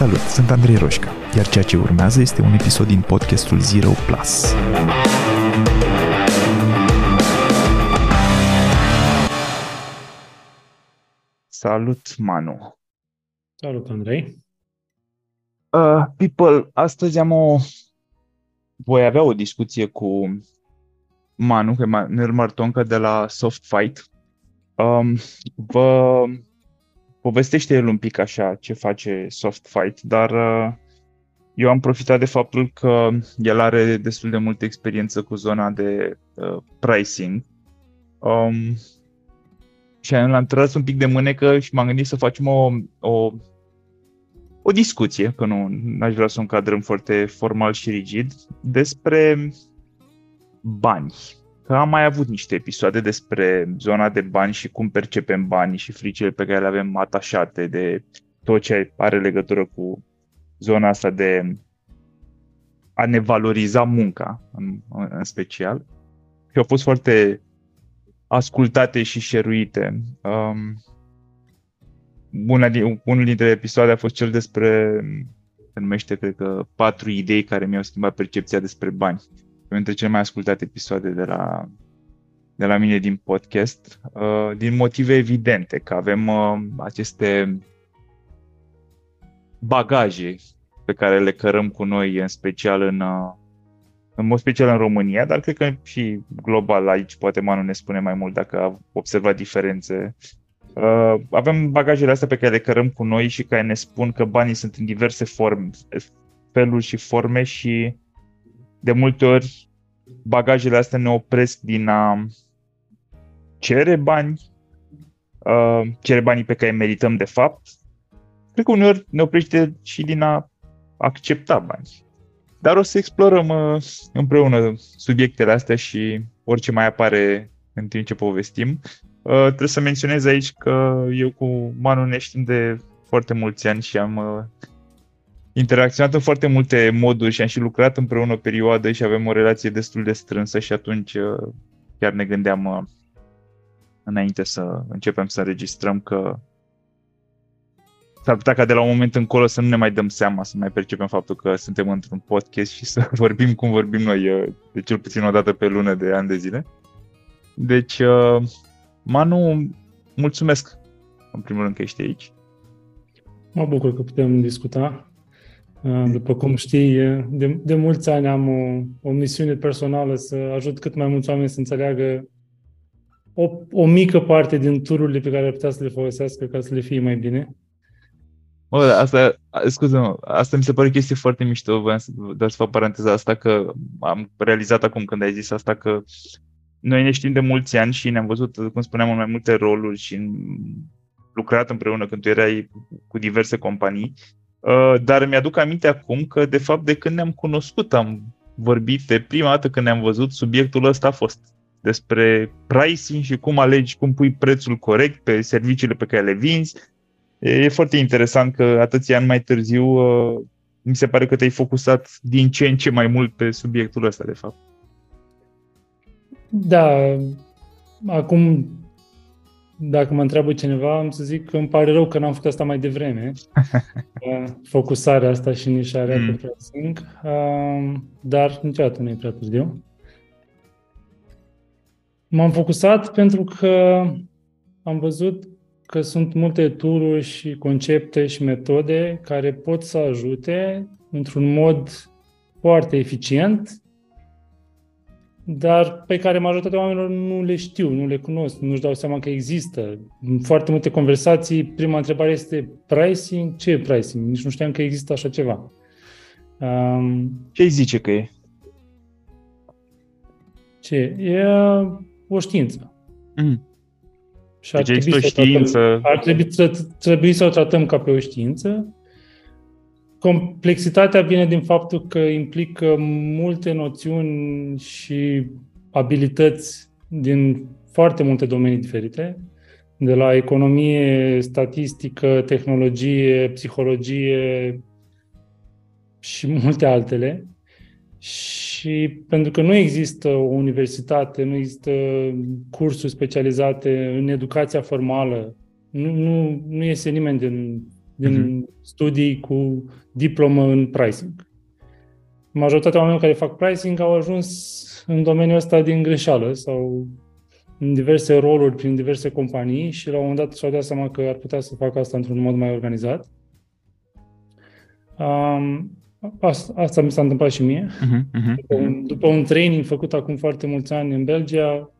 Salut, sunt Andrei Roșca, iar ceea ce urmează este un episod din podcastul Zero Plus. Salut, Manu! Salut, Andrei! Uh, people, astăzi am o... Voi avea o discuție cu Manu, Manuel Martonca de la Soft Fight. Um, vă povestește el un pic așa ce face Soft Fight, dar uh, eu am profitat de faptul că el are destul de multă experiență cu zona de uh, pricing. Um, și l-am tras un pic de mânecă și m-am gândit să facem o, o, o discuție, că nu aș vrea să o încadrăm foarte formal și rigid, despre bani că am mai avut niște episoade despre zona de bani și cum percepem banii și fricile pe care le avem atașate de tot ce are legătură cu zona asta de a ne valoriza munca în, în special. Și au fost foarte ascultate și șeruite. Um, una din, unul dintre episoade a fost cel despre, se numește, cred că, patru idei care mi-au schimbat percepția despre bani unul dintre cele mai ascultate episoade de la, de la mine din podcast, uh, din motive evidente, că avem uh, aceste bagaje pe care le cărăm cu noi, în special în, uh, în mod special în România, dar cred că și global aici poate Manu ne spune mai mult dacă a observat diferențe. Uh, avem bagajele astea pe care le cărăm cu noi și care ne spun că banii sunt în diverse forme, feluri și forme și de multe ori bagajele astea ne opresc din a cere bani, uh, cere banii pe care merităm de fapt. Cred că uneori ne oprește și din a accepta bani. Dar o să explorăm uh, împreună subiectele astea și orice mai apare în timp ce povestim. Uh, trebuie să menționez aici că eu cu Manu ne știm de foarte mulți ani și am uh, interacționat în foarte multe moduri și am și lucrat împreună o perioadă și avem o relație destul de strânsă și atunci uh, chiar ne gândeam uh, înainte să începem să înregistrăm că s-ar putea ca de la un moment încolo să nu ne mai dăm seama, să mai percepem faptul că suntem într-un podcast și să vorbim cum vorbim noi, uh, de cel puțin o dată pe lună de ani de zile. Deci, Manu, mulțumesc în primul rând că ești aici. Mă bucur că putem discuta Ah, după cum știi, de, de mulți ani am o, o misiune personală să ajut cât mai mulți oameni să înțeleagă o, o mică parte din tururile pe care ar putea să le folosească ca să le fie mai bine. Bă, asta, scuze asta mi se pare o chestie foarte mișto, voiam să, doar să fac paranteza asta, că am realizat acum când ai zis asta că noi ne știm de mulți ani și ne-am văzut, cum spuneam, în mai multe roluri și lucrat împreună când tu erai cu diverse companii Uh, dar mi-aduc aminte acum că, de fapt, de când ne-am cunoscut, am vorbit de prima dată când ne-am văzut, subiectul ăsta a fost despre pricing și cum alegi, cum pui prețul corect pe serviciile pe care le vinzi. E foarte interesant că atâția ani mai târziu uh, mi se pare că te-ai focusat din ce în ce mai mult pe subiectul ăsta, de fapt. Da, acum dacă mă întreabă cineva, am să zic că îmi pare rău că n-am făcut asta mai devreme. Focusarea asta și nișarea mm. pe pricing. Dar niciodată nu e prea târziu. M-am focusat pentru că am văzut că sunt multe tururi și concepte și metode care pot să ajute într-un mod foarte eficient dar pe care majoritatea oamenilor nu le știu, nu le cunosc, nu-și dau seama că există. În foarte multe conversații, prima întrebare este pricing? Ce e pricing? Nici nu știam că există așa ceva. Um, ce îi zice că e? Ce? E o știință. Mm. Și deci există o știință... Tratăm, ar trebui, trebui să o tratăm ca pe o știință Complexitatea vine din faptul că implică multe noțiuni și abilități din foarte multe domenii diferite, de la economie, statistică, tehnologie, psihologie și multe altele. Și pentru că nu există o universitate, nu există cursuri specializate în educația formală, nu, nu, nu iese nimeni din din uh-huh. studii cu diplomă în pricing. Majoritatea oamenilor care fac pricing au ajuns în domeniul ăsta din greșeală sau în diverse roluri prin diverse companii și la un moment dat și-au dat seama că ar putea să facă asta într-un mod mai organizat. Um, asta, asta mi s-a întâmplat și mie. Uh-huh, uh-huh, după, un, după un training făcut acum foarte mulți ani în Belgia,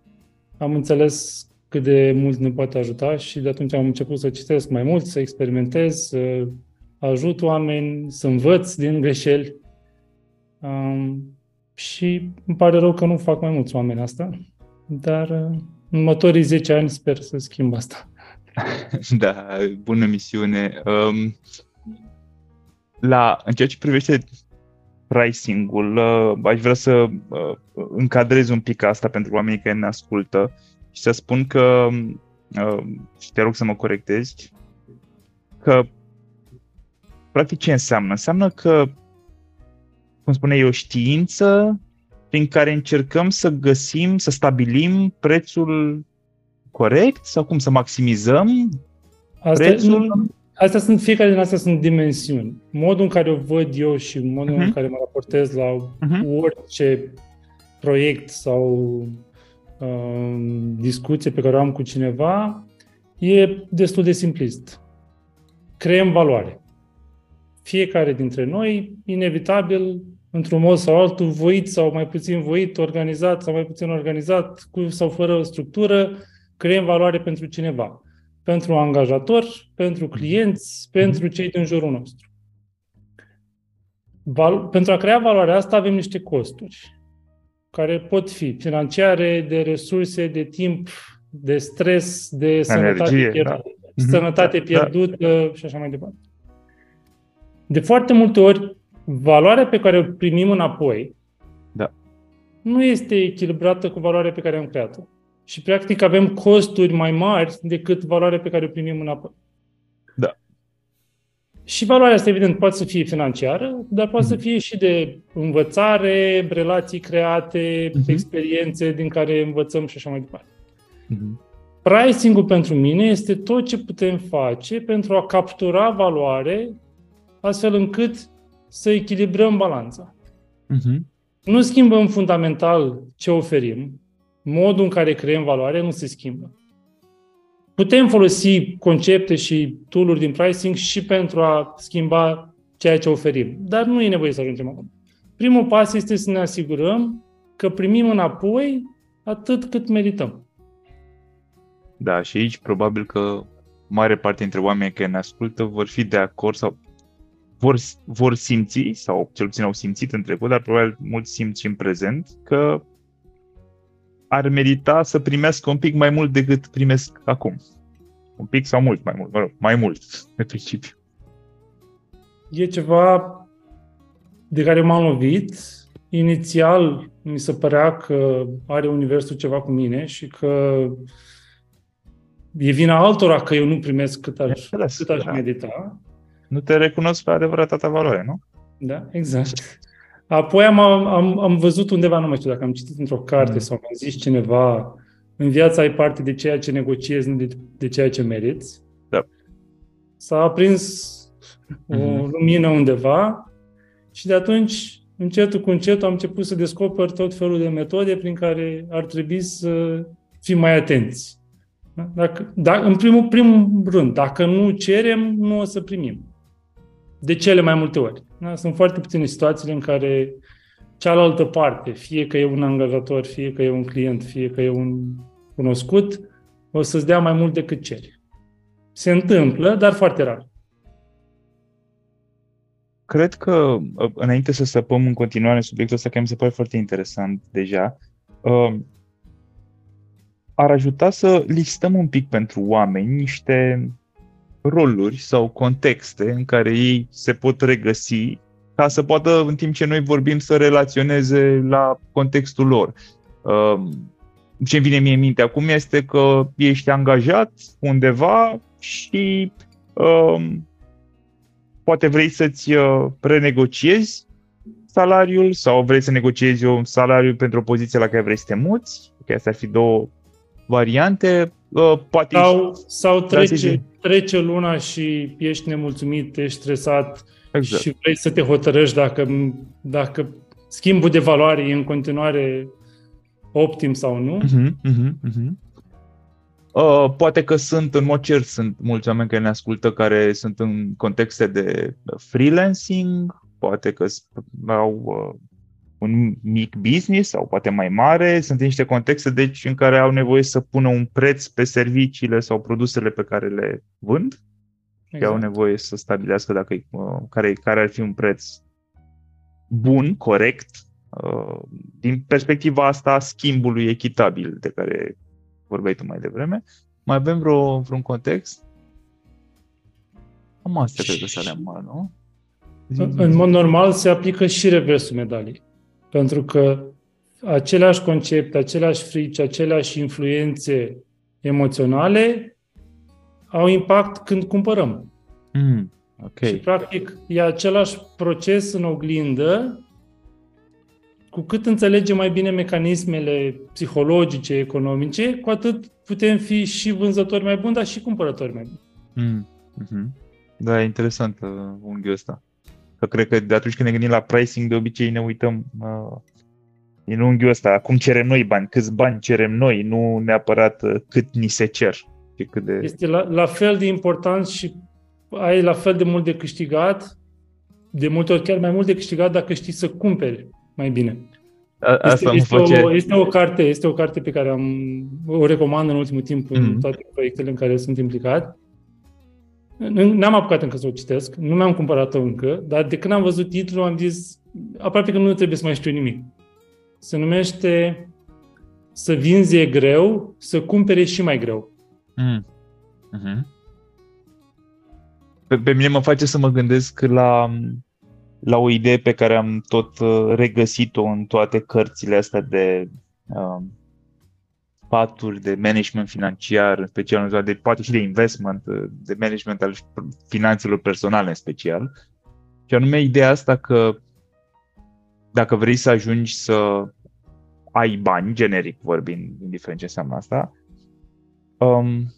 am înțeles cât de mult ne poate ajuta și de atunci am început să citesc mai mult, să experimentez, să ajut oameni, să învăț din greșeli. Um, și îmi pare rău că nu fac mai mulți oameni asta, dar uh, în următorii 10 ani sper să schimb asta. Da, bună misiune. Um, la, în ceea ce privește pricing-ul, uh, aș vrea să uh, încadrez un pic asta pentru oamenii care ne ascultă și să spun că, uh, și te rog să mă corectezi, că practic ce înseamnă? Înseamnă că, cum spune, e o știință prin care încercăm să găsim, să stabilim prețul corect sau cum să maximizăm Asta prețul? Nu, astea sunt, fiecare din astea sunt dimensiuni. Modul în care o văd eu și modul uh-huh. în mhm. care mă raportez la uh-huh. orice proiect sau uh, discuție pe care o am cu cineva e destul de simplist. Creăm valoare. Fiecare dintre noi, inevitabil, într-un mod sau altul, voit sau mai puțin voit, organizat sau mai puțin organizat, cu sau fără structură, creăm valoare pentru cineva. Pentru angajator, pentru clienți, pentru cei din jurul nostru. Val- pentru a crea valoarea asta avem niște costuri care pot fi financiare, de resurse, de timp, de stres, de sănătate Energie, pierdută, da. Mhm. sănătate da. pierdută da. și așa mai departe. De foarte multe ori, valoarea pe care o primim înapoi da. nu este echilibrată cu valoarea pe care am creat-o. Și, practic, avem costuri mai mari decât valoarea pe care o primim înapoi. Da. Și valoarea asta, evident, poate să fie financiară, dar poate mm-hmm. să mhm. fie și de învățare, relații create, mm-hmm. experiențe din care învățăm și așa mai departe. Mm-hmm. Pricing-ul pentru mine este tot ce putem face pentru a captura valoare astfel încât să echilibrăm balanța. Uh-huh. Nu schimbăm fundamental ce oferim, modul în care creăm valoare nu se schimbă. Putem folosi concepte și tool din pricing și pentru a schimba ceea ce oferim, dar nu e nevoie să ajungem acolo. Primul pas este să ne asigurăm că primim înapoi atât cât merităm. Da, și aici probabil că mare parte dintre oamenii care ne ascultă vor fi de acord sau vor, vor simți, sau cel puțin au simțit în trecut, dar probabil mulți simt și în prezent, că ar merita să primească un pic mai mult decât primesc acum. Un pic sau mult mai mult, mă rog, mai mult, pe principiu. E ceva de care m-am lovit. Inițial mi se părea că are universul ceva cu mine și că e vina altora că eu nu primesc cât aș, cât aș da. medita nu te recunosc pe adevărata ta valoare, nu? Da, exact. Apoi am, am, am văzut undeva, nu mai știu dacă am citit într-o carte mm. sau am zis cineva, în viața ai parte de ceea ce negociezi, nu de, de ceea ce meriți. Da. S-a aprins o mm-hmm. lumină undeva și de atunci, încetul cu încetul, am început să descoper tot felul de metode prin care ar trebui să fim mai atenți. Dacă, dacă, în primul, primul rând, dacă nu cerem, nu o să primim de cele mai multe ori. Da? Sunt foarte puține situațiile în care cealaltă parte, fie că e un angajator, fie că e un client, fie că e un cunoscut, o să-ți dea mai mult decât ceri. Se întâmplă, dar foarte rar. Cred că, înainte să săpăm în continuare subiectul ăsta, care mi se pare foarte interesant deja, uh, ar ajuta să listăm un pic pentru oameni niște roluri sau contexte în care ei se pot regăsi ca să poată, în timp ce noi vorbim, să relaționeze la contextul lor. Um, ce îmi vine mie în minte acum este că ești angajat undeva și um, poate vrei să-ți uh, renegociezi salariul sau vrei să negociezi un salariu pentru o poziție la care vrei să te muți, că astea ar fi două variante uh, poate... Sau, sau Da, trece, zi. trece luna și ești nemulțumit, ești stresat Exact. și vrei să te hotărăști dacă, dacă schimbul de valoare e în continuare optim sau nu. Mhm, mhm, mhm. Uh, poate că sunt, în mod cert, sunt mulți oameni care ne ascultă care sunt în contexte de freelancing, poate că s- au uh, un mic business sau poate mai mare, sunt niște contexte deci în care au nevoie să pună un preț pe serviciile sau produsele pe care le vând și au nevoie să stabilească dacă e, uh, care, care ar fi un preț bun, corect, uh, din perspectiva asta a schimbului echitabil de care vorbeai tu mai devreme. Mai avem vreo, vreun context? Am astea cred că să le am, nu? Zi, zi, În zi. mod normal se aplică și reversul medaliei. Pentru că aceleași concepte, aceleași frici, aceleași influențe emoționale au impact când cumpărăm. Mm, ok. Și, practic, e același proces în oglindă cu cât înțelegem mai bine mecanismele psihologice, economice, cu atât putem fi și vânzători mai buni, dar și cumpărători mai buni. Mm, mhm. Da, e interesant uh, unghiul ăsta. Că cred că de atunci când ne gândim la pricing, de obicei ne uităm uh, în unghiul ăsta, cum cerem noi bani, câți bani cerem noi, nu neapărat uh, cât ni se cer. Și cât de... Este la, la fel de important și ai la fel de mult de câștigat, de multe ori chiar mai mult de câștigat dacă știi să cumperi mai bine. A, asta este, mă este, face... o, este o carte, este o carte pe care am o recomand în ultimul timp în Mhm. toate proiectele în care sunt implicat. Nu- N-am apucat încă să o citesc, nu mi-am cumpărat-o încă, dar de când am văzut titlul am zis aproape că nu trebuie să mai știu nimic. Se numește Să vinzi e greu, să cumpere și mai greu. Mm. Mhm. Pe, pe mine mă face să mă gândesc la, la o idee pe care am tot uh, regăsit-o în toate cărțile astea de um, sfaturi de management financiar, în special în zona de, poate și de investment, uh, de management al finanțelor personale în special. Și anume ideea asta că dacă vrei să ajungi să ai bani, generic vorbind, indiferent ce înseamnă asta, um,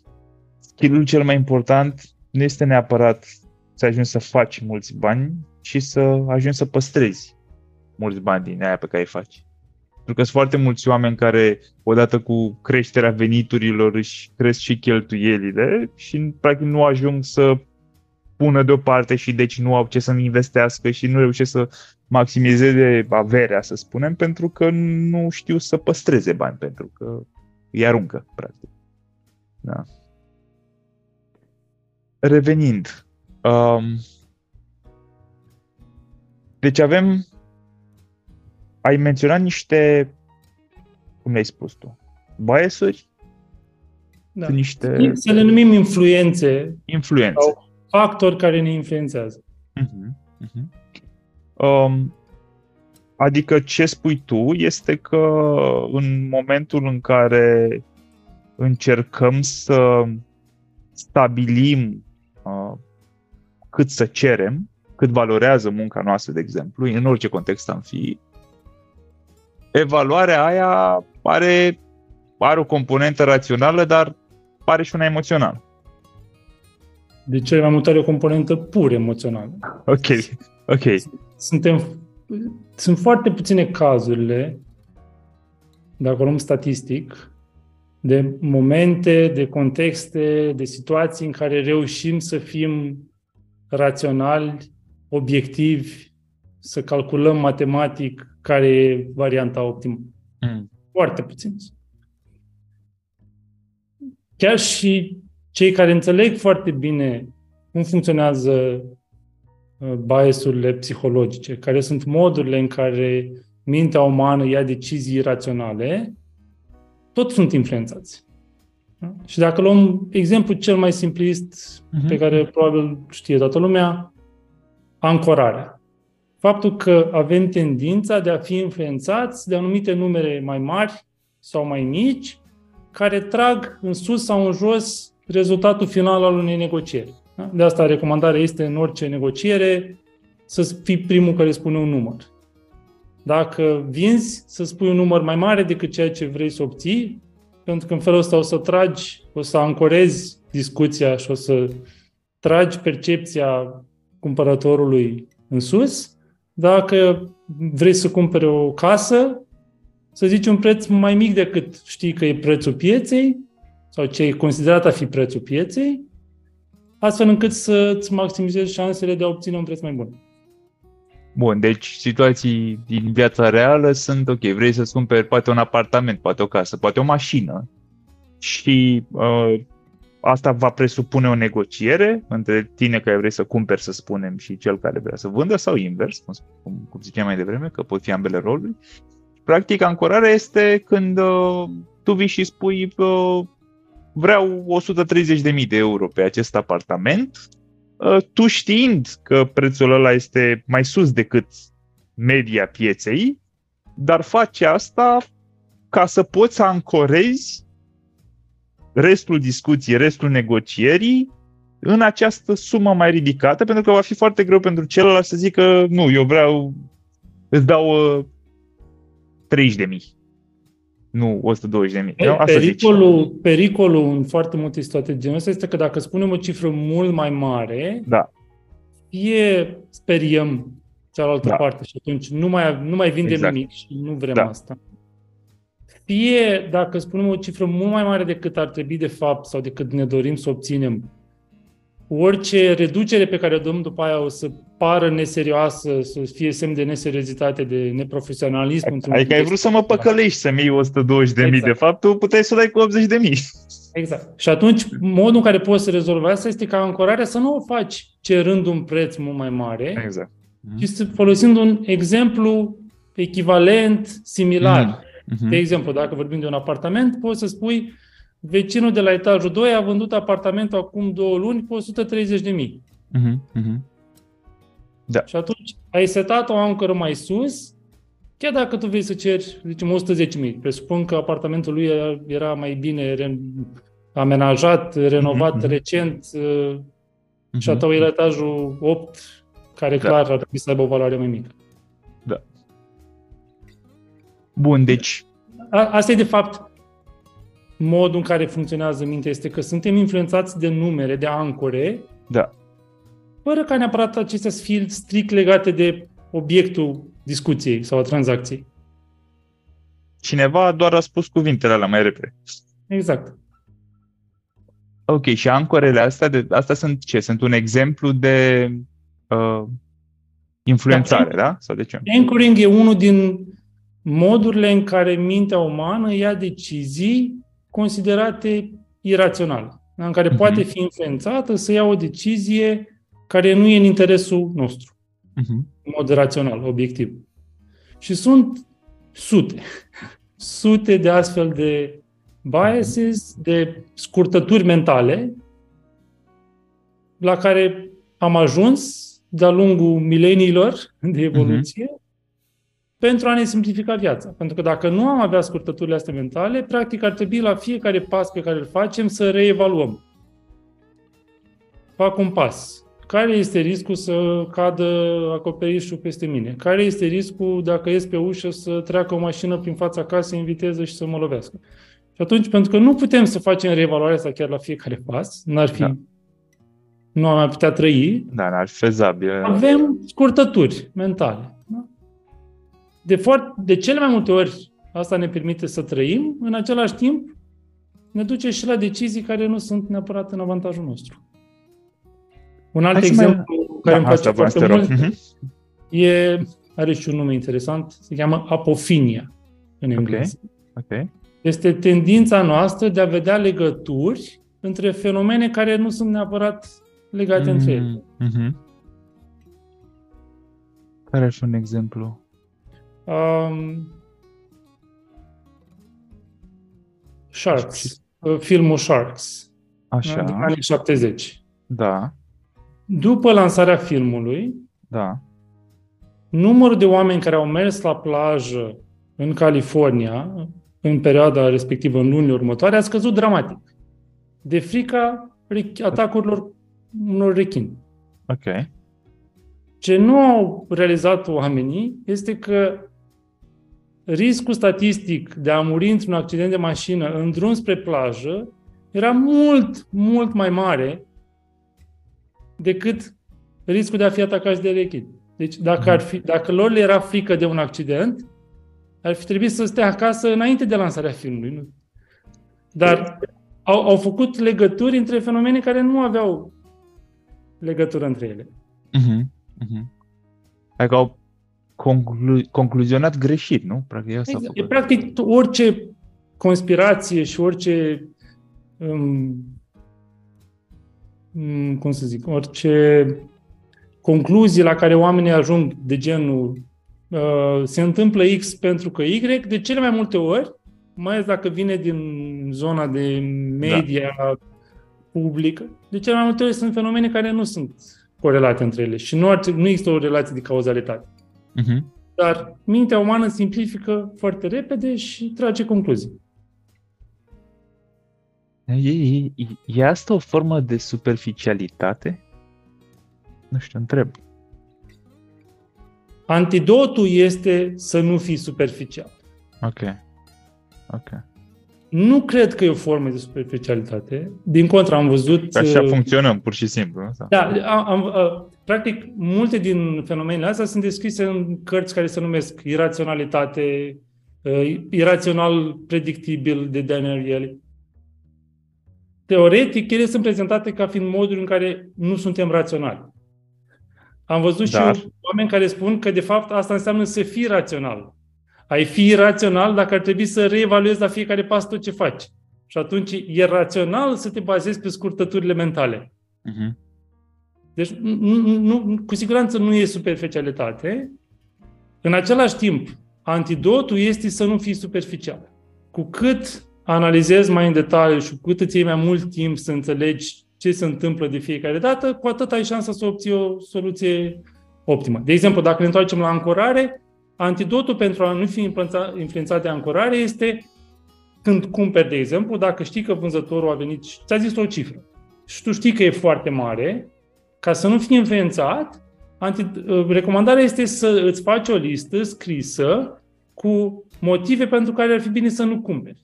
skill-ul cel mai important nu este neapărat să ajungi să faci mulți bani, ci să ajungi să păstrezi mulți bani din aia pe care îi faci. Pentru că sunt foarte mulți oameni care, odată cu creșterea veniturilor, își cresc și cheltuielile și, practic, nu ajung să pună deoparte și deci nu au ce să investească și nu reușesc să maximizeze averea, să spunem, pentru că nu știu să păstreze bani, pentru că îi aruncă, practic. Da. Revenind, um, deci avem, ai menționat niște, cum le-ai spus tu, biasuri, Da. sunt niște Să le numim influențe, influențe. Sau- factori care ne influențează. Mhm, mhm. Um, adică ce spui tu este că în momentul în care încercăm să stabilim uh, cât să cerem, cât valorează munca noastră, de exemplu, în orice context am fi, evaluarea aia are, are o componentă rațională, dar are și una emoțională. De cele mai multe ori o componentă pur emoțională. Ok, ok. Suntem, sunt foarte puține cazurile, dacă o luăm statistic, de momente, de contexte, de situații în care reușim să fim raționali, obiectivi, să calculăm matematic care e varianta optimă. Mm. Foarte puțin. Chiar și cei care înțeleg foarte bine cum funcționează uh, biasurile psihologice, care sunt modurile în care mintea umană ia decizii raționale, tot sunt influențați. Da? Și dacă luăm exemplu cel mai simplist, Mhm. pe care probabil știe toată lumea, ancorarea. Faptul că avem tendința de a fi influențați de anumite numere mai mari sau mai mici, care trag în sus sau în jos rezultatul final al unei negocieri. Da? De asta recomandarea este în orice negociere să fii primul care spune un număr. Dacă vinzi, să spui un număr mai mare decât ceea ce vrei să obții pentru că în felul ăsta o să tragi, o să ancorezi discuția și o să tragi percepția cumpărătorului în sus. Dacă vrei să cumpere o casă, să zici un preț mai mic decât știi că e prețul pieței sau ce e considerat a fi prețul pieței, astfel încât să-ți maximizezi șansele de a obține un preț mai bun. Bun, deci situații din viața reală sunt ok, vrei să-ți cumperi poate un apartament, poate o casă, poate o mașină și uh, asta va presupune o negociere între tine care vrei să cumperi, să spunem, și cel care vrea să vândă sau invers, cum, cum ziceam mai devreme, că pot fi ambele roluri. Practic, ancorarea este când uh, tu vii și spui uh, vreau 130.000 de euro pe acest apartament, uh, tu știind că prețul ăla este mai sus decât media pieței, dar faci asta ca să poți să ancorezi restul discuției, restul negocierii în această sumă mai ridicată, pentru că va fi foarte greu pentru celălalt să zică nu, eu vreau, îți dau uh, 30 de mii nu 120 de mii. Pericolul, pericolul în foarte multe situații de genul ăsta este că dacă spunem o cifră mult mai mare, da. fie speriem cealaltă da. parte și atunci nu mai, nu mai vindem exact. nimic și nu vrem da. asta. Fie dacă spunem o cifră mult mai mare decât ar trebui de fapt sau decât ne dorim să obținem, orice reducere pe care o dăm după aia o să pară neserioasă, să fie semn de neseriozitate, de neprofesionalism. Adică ai vrut să mă păcălești să-mi iei 120 de exact. mii, de fapt tu puteai să o dai cu 80 de mii. Exact. Și atunci modul în care poți să rezolvi asta este ca ancorarea să nu o faci cerând un preț mult mai mare, exact. ci folosind un exemplu echivalent, similar. Mm-hmm. De exemplu, dacă vorbim de un apartament, poți să spui vecinul de la etajul 2 a vândut apartamentul acum două luni cu 130 de mii. Uh-huh, uh-huh. Da. Și atunci ai setat o ancoră mai sus, chiar dacă tu vrei să ceri, zicem, 110 mii. Presupun că apartamentul lui era mai bine re- amenajat, renovat uh-huh. recent uh-huh. și a tău era etajul 8, care da. clar ar trebui să aibă o valoare mai mică. Da. Bun, deci... A, asta e de fapt modul în care funcționează mintea este că suntem influențați de numere, de ancore, da. fără ca neapărat acestea să fie strict legate de obiectul discuției sau a tranzacției. Cineva doar a spus cuvintele alea mai repede. Exact. Ok, și ancorele astea, de, astea sunt ce? Sunt un exemplu de uh, influențare, da? da? Sau de ce? Anchoring e unul din modurile în care mintea umană ia decizii considerate iraționale, în care uh-huh. poate fi influențată să ia o decizie care nu e în interesul nostru, uh-huh. în mod rațional, obiectiv. Și sunt sute, sute de astfel de biases, de scurtături mentale la care am ajuns de-a lungul mileniilor de evoluție uh-huh pentru a ne simplifica viața. Pentru că dacă nu am avea scurtăturile astea mentale, practic ar trebui la fiecare pas pe care îl facem să reevaluăm. Fac un pas. Care este riscul să cadă acoperișul peste mine? Care este riscul dacă ies pe ușă să treacă o mașină prin fața casei în viteză și să mă lovească? Și atunci, pentru că nu putem să facem reevaluarea asta chiar la fiecare pas, n-ar fi da. nu am mai putea trăi. Da, n-ar fi fezabil. Avem scurtături mentale. Da? de, foarte, de cele mai multe ori asta ne permite să trăim, în același timp ne duce și la decizii care nu sunt neapărat în avantajul nostru. Un alt Hai exemplu mai... care da, îmi place foarte mult uh-huh. e, are și un nume interesant, se cheamă apofinia în engleză. Okay. Okay. Este tendința noastră de a vedea legături între fenomene care nu sunt neapărat legate mm-hmm. între ele. Mm-hmm. Care ar fi un exemplu? Um, Sharks, uh, filmul Sharks, Așa. din anii 70. Da. După lansarea filmului, da. numărul de oameni care au mers la plajă în California în perioada respectivă, în lunile următoare, a scăzut dramatic. De frica atacurilor unor rechini. Ok. Ce nu au realizat oamenii este că riscul statistic de a muri într-un accident de mașină în drum spre plajă era mult, mult mai mare decât riscul de a fi atacați de rechid. Deci dacă, ar fi, dacă lor le era frică de un accident, ar fi trebuit să stea acasă înainte de lansarea filmului. Nu? Dar au, au făcut legături între fenomene care nu aveau legătură între ele. Uh-huh. Uh-huh. Adică au conclu- concluzionat greșit, nu? Practic, asta exact. E practic orice conspirație și orice um, um, cum să zic, orice concluzii la care oamenii ajung de genul uh, se întâmplă X pentru că Y, de cele mai multe ori, mai ales dacă vine din zona de media da. publică, de cele mai multe ori sunt fenomene care nu sunt corelate între ele și nu, ar, nu există o relație de cauzalitate. Uh-huh. Dar mintea umană simplifică foarte repede și trage concluzii. E, e, e asta o formă de superficialitate? Nu știu, întreb. Antidotul este să nu fii superficial. Ok. Ok. Nu cred că e o formă de superficialitate. Din contră, am văzut... Așa uh, funcționăm, pur și simplu. Da, am, am, uh, practic, multe din fenomenele astea sunt descrise în cărți care se numesc Iraționalitate, uh, Irațional predictibil de Daniel Ariely. Teoretic, ele sunt prezentate ca fiind moduri în care nu suntem raționali. Am văzut Dar... și oameni care spun că, de fapt, asta înseamnă să fii rațional. Ai fi rațional dacă ar trebui să reevaluezi la fiecare pas tot ce faci. Și atunci e rațional să te bazezi pe scurtăturile mentale. Uh-huh. Deci, nu, nu, cu siguranță nu e superficialitate. În același timp, antidotul este să nu fii superficial. Cu cât analizezi mai în detaliu și cu cât îți iei mai mult timp să înțelegi ce se întâmplă de fiecare dată, cu atât ai șansa să obții o soluție optimă. De exemplu, dacă ne întoarcem la ancorare, antidotul pentru a nu fi influențat de ancorare este când cumperi, de exemplu, dacă știi că vânzătorul a venit și ți-a zis o cifră și tu știi că e foarte mare, ca să nu fii influențat, anti, recomandarea este să îți faci o listă scrisă cu motive pentru care ar fi bine să nu cumperi.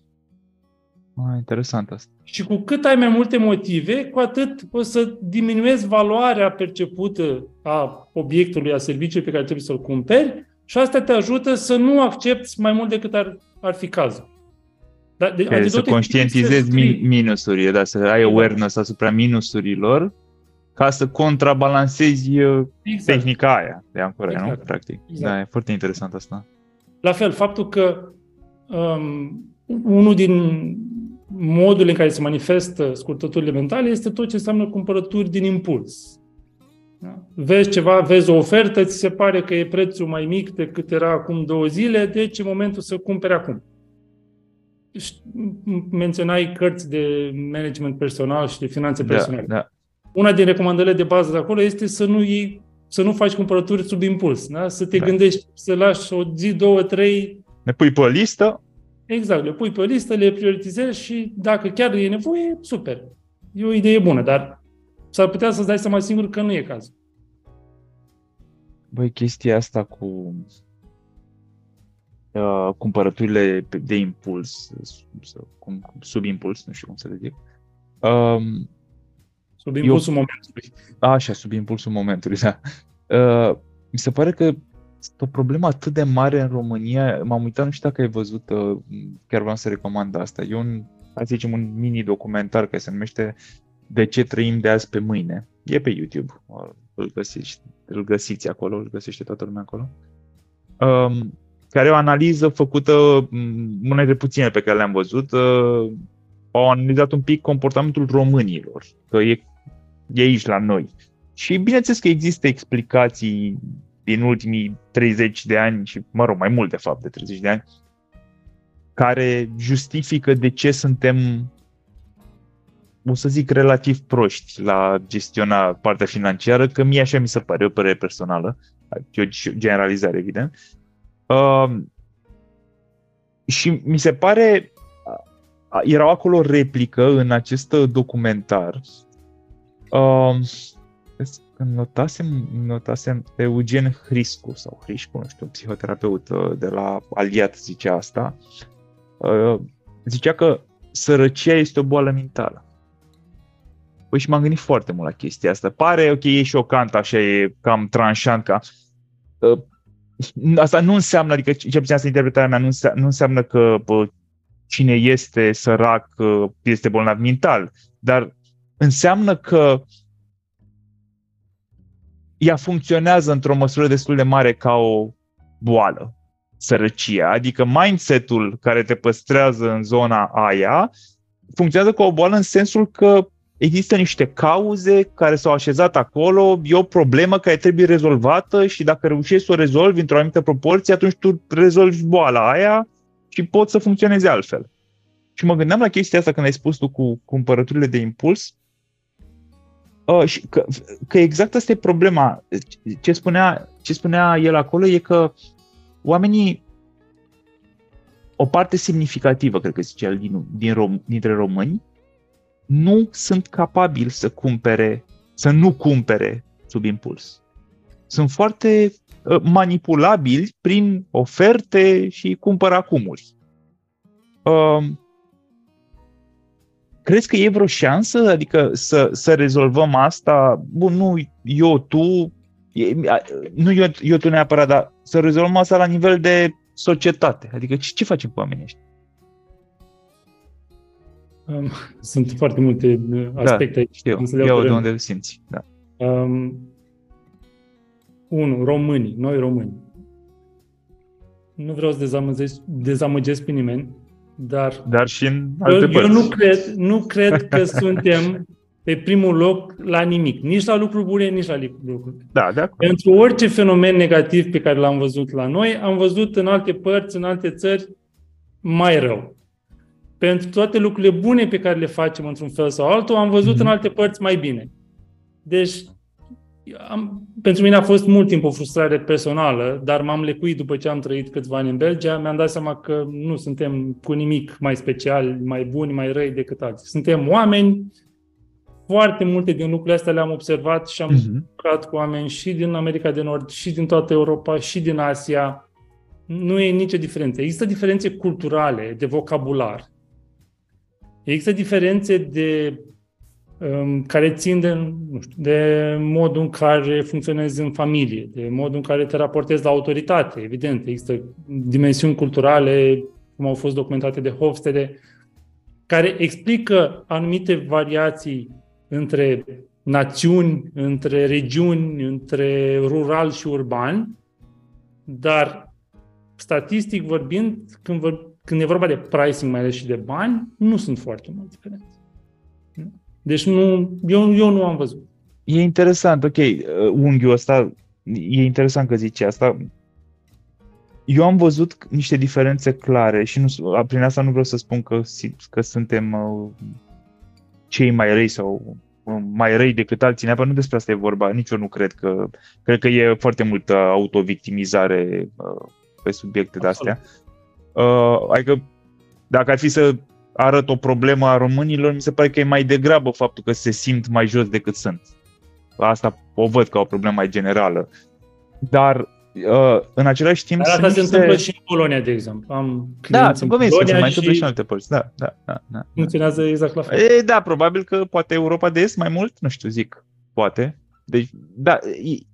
Ah, interesant asta. Și cu cât ai mai multe motive, cu atât o să diminuezi valoarea percepută a obiectului, a serviciului pe care trebuie să-l cumperi și asta te ajută să nu accepti mai mult decât ar, ar fi cazul. Da, de, de să conștientizezi min- minusurile, da, să ai exact. awareness asupra minusurilor ca să contrabalancezi uh, exact. tehnica aia de ancorare, exact. nu? Practic. Exact. Da, e foarte interesant asta. La fel, faptul că um, unul din modul în care se manifestă scurtăturile mentale este tot ce înseamnă cumpărături din impuls. Da? Vezi ceva, vezi o ofertă, ți se pare că e prețul mai mic decât era acum două zile, deci e momentul să cumperi acum. Menționai cărți de management personal și de finanțe da, personale. Da. Una din recomandările de bază de acolo este să nu iei, să nu faci cumpărături sub impuls, da? să te da. gândești, să lași o zi, două, trei. Ne pui pe o listă, Exact, le pui pe o listă, le prioritizezi și dacă chiar e nevoie, super. E o idee bună, dar s-ar putea să-ți dai seama singur că nu e cazul. Băi, chestia asta cu uh, cumpărăturile de impuls, cum, sub impuls, nu știu cum să le zic. Um, sub impulsul eu, momentului. Așa, sub impulsul momentului, da. Uh, mi se pare că este o problemă atât de mare în România. M-am uitat, nu știu dacă ai văzut, uh, chiar vreau să recomand asta. E un, hai să zicem, un mini-documentar care se numește De ce trăim de azi pe mâine. E pe YouTube. Îl găsiți, îl găsiți acolo, îl găsește toată lumea acolo. Um, care e o analiză făcută, mm, una dintre puține pe care le-am văzut, uh, au analizat un pic comportamentul românilor, că e, e aici la noi. Și bineînțeles că există explicații din ultimii 30 de ani și, mă rog, mai mult de fapt de 30 de ani, care justifică de ce suntem, o să zic, relativ proști la gestiona partea financiară, că mie așa mi se pare, o părere personală, e o generalizare, evident. Uh, și mi se pare, era acolo replică în acest documentar, uh, când notasem, notasem pe Eugen Hriscu sau Hriscu, nu știu, un psihoterapeut uh, de la Aliat zicea asta, uh, zicea că sărăcia este o boală mentală. Păi și m-am gândit foarte mult la chestia asta. Pare, ok, e șocant, așa e cam tranșant, ca... Uh, asta nu înseamnă, adică ce puțin asta interpretarea mea, nu înseamnă, nu înseamnă că bă, cine este sărac este bolnav mental, dar înseamnă că ea funcționează într-o măsură destul de mare ca o boală, sărăcia, adică mindset-ul care te păstrează în zona aia funcționează ca o boală în sensul că există niște cauze care s-au așezat acolo, e o problemă care trebuie rezolvată și dacă reușești să o rezolvi într-o anumită proporție, atunci tu rezolvi boala aia și poți să funcționeze altfel. Și mă gândeam la chestia asta când ai spus tu cu cumpărăturile de impuls, uh, și că, că exact asta e problema. Ce spunea, ce spunea el acolo e că oamenii, o parte semnificativă, cred că zicea el, din, din rom, dintre români, nu sunt capabili să cumpere, să nu cumpere sub impuls. Sunt foarte uh, manipulabili prin oferte și cumpăr acumuri. Uh, crezi că e vreo șansă? Adică să, să rezolvăm asta? Bun, nu eu, tu, nu eu, eu tu neapărat, dar să rezolvăm asta la nivel de societate. Adică ce, ce facem cu oamenii ăștia? Sunt foarte multe uh, da, aspecte da, aici. Eu, iau de unde îl simți. Da. Um, unu, românii, noi români. Nu vreau să dezamăgesc, dezamăgesc pe nimeni, dar... Dar și în alte eu, eu nu cred, nu cred că suntem pe primul loc la nimic. Nici la lucruri bune, nici la lucruri. Da, de acord. Pentru orice fenomen negativ pe care l-am văzut la noi, am văzut în alte părți, în alte țări, mai rău pentru toate lucrurile bune pe care le facem într-un fel sau altul, am văzut mm-hmm. în alte părți mai bine. Deci, am, pentru mine a fost mult timp o frustrare personală, dar m-am lecuit după ce am trăit câțiva ani în Belgia, mi-am dat seama că nu suntem cu nimic mai special, mai buni, mai răi decât alții. Suntem oameni, foarte multe din lucrurile astea le-am observat și am mm-hmm. lucrat cu oameni și din America de Nord, și din toată Europa, și din Asia. Nu e nicio diferență. Există diferențe culturale, de vocabular, Există diferențe de um, care țin de, nu știu, de modul în care funcționezi în familie, de modul în care te raportezi la autoritate, evident. Există dimensiuni culturale, cum au fost documentate de Hofstede, care explică anumite variații între națiuni, între regiuni, între rural și urban, dar statistic vorbind, când vor, când e vorba de pricing, mai ales și de bani, nu sunt foarte multe diferențe. Deci nu, eu, eu nu am văzut. E interesant, ok, uh, unghiul ăsta, e interesant că zice asta. Eu am văzut niște diferențe clare și nu, prin asta nu vreau să spun că, că suntem uh, cei mai răi sau uh, mai răi decât alții, neapărat nu despre asta e vorba, nici eu nu cred că, cred că e foarte multă autovictimizare pe subiecte de astea. Uh, adică dacă ar fi să arăt o problemă a românilor, mi se pare că e mai degrabă faptul că se simt mai jos decât sunt. Asta o văd ca o problemă mai generală. Dar uh, în același timp... Dar asta se întâmplă și în Polonia, de exemplu. Am da, sunt convins că se mai întâmplă și în alte părți. Da, da, da, da. Funcționează exact la fel. E, da, probabil că poate Europa de Est mai mult, nu știu, zic, poate. Deci, da,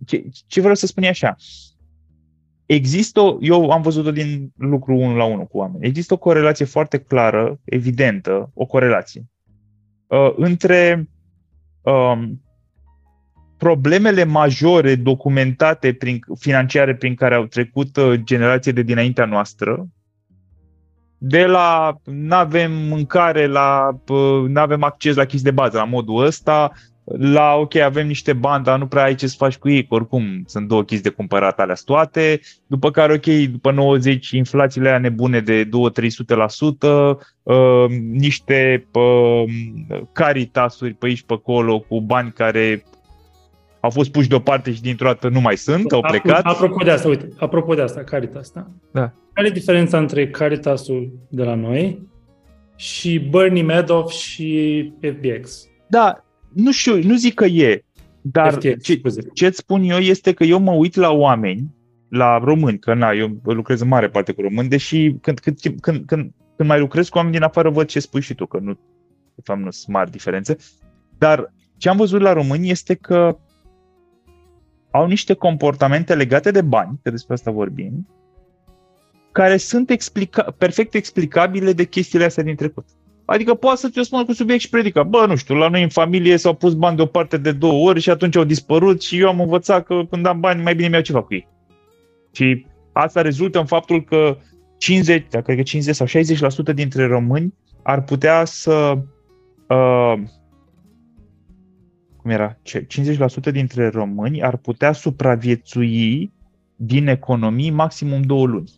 ce, ce vreau să spun e așa. Uh, există, eu am văzut-o din lucru unul la unul cu oameni, există o corelație foarte clară, evidentă, o corelație uh, între um, problemele majore documentate prin, financiare prin care au trecut uh, generații de dinaintea noastră, de la nu avem mâncare, la uh, nu avem acces la chestii de bază, la modul ăsta, la, ok, avem niște bani, dar nu prea ai ce să faci cu ei, că oricum sunt două chestii de cumpărat alea toate, după care, ok, după 90, inflațiile aia nebune de 2-300%, uh, niște uh, caritasuri pe aici, pe acolo, cu bani care au fost puși deoparte și dintr-o dată nu mai sunt, au plecat. Apropo de asta, uite, apropo de asta, Caritas, da? Da. Care e diferența între Caritasul de la noi și Bernie Madoff și FBX? Da, nu știu, nu zic că e. Dar FTX, ce, scuze. ce îți spun eu este că eu mă uit la oameni, la români, că na, eu lucrez în mare parte cu români, deși când, când, când, când, când mai lucrez cu oameni din afară văd ce spui și tu, că nu, de fapt nu sunt mari diferențe. Dar ce am văzut la români este că au niște comportamente legate de bani, că despre asta vorbim, care sunt explica- perfect explicabile de chestiile astea din trecut. Adică poate să ți-o spună cu subiect și predică. Bă, nu știu, la noi în familie s-au pus bani deoparte de două ori și atunci au dispărut și eu am învățat că când am bani, mai bine mi-au ceva cu ei. Și asta rezultă în faptul că 50, dacă cred că 50 sau 60% dintre români ar putea să uh, cum era? 50% dintre români ar putea supraviețui din economii maximum două luni.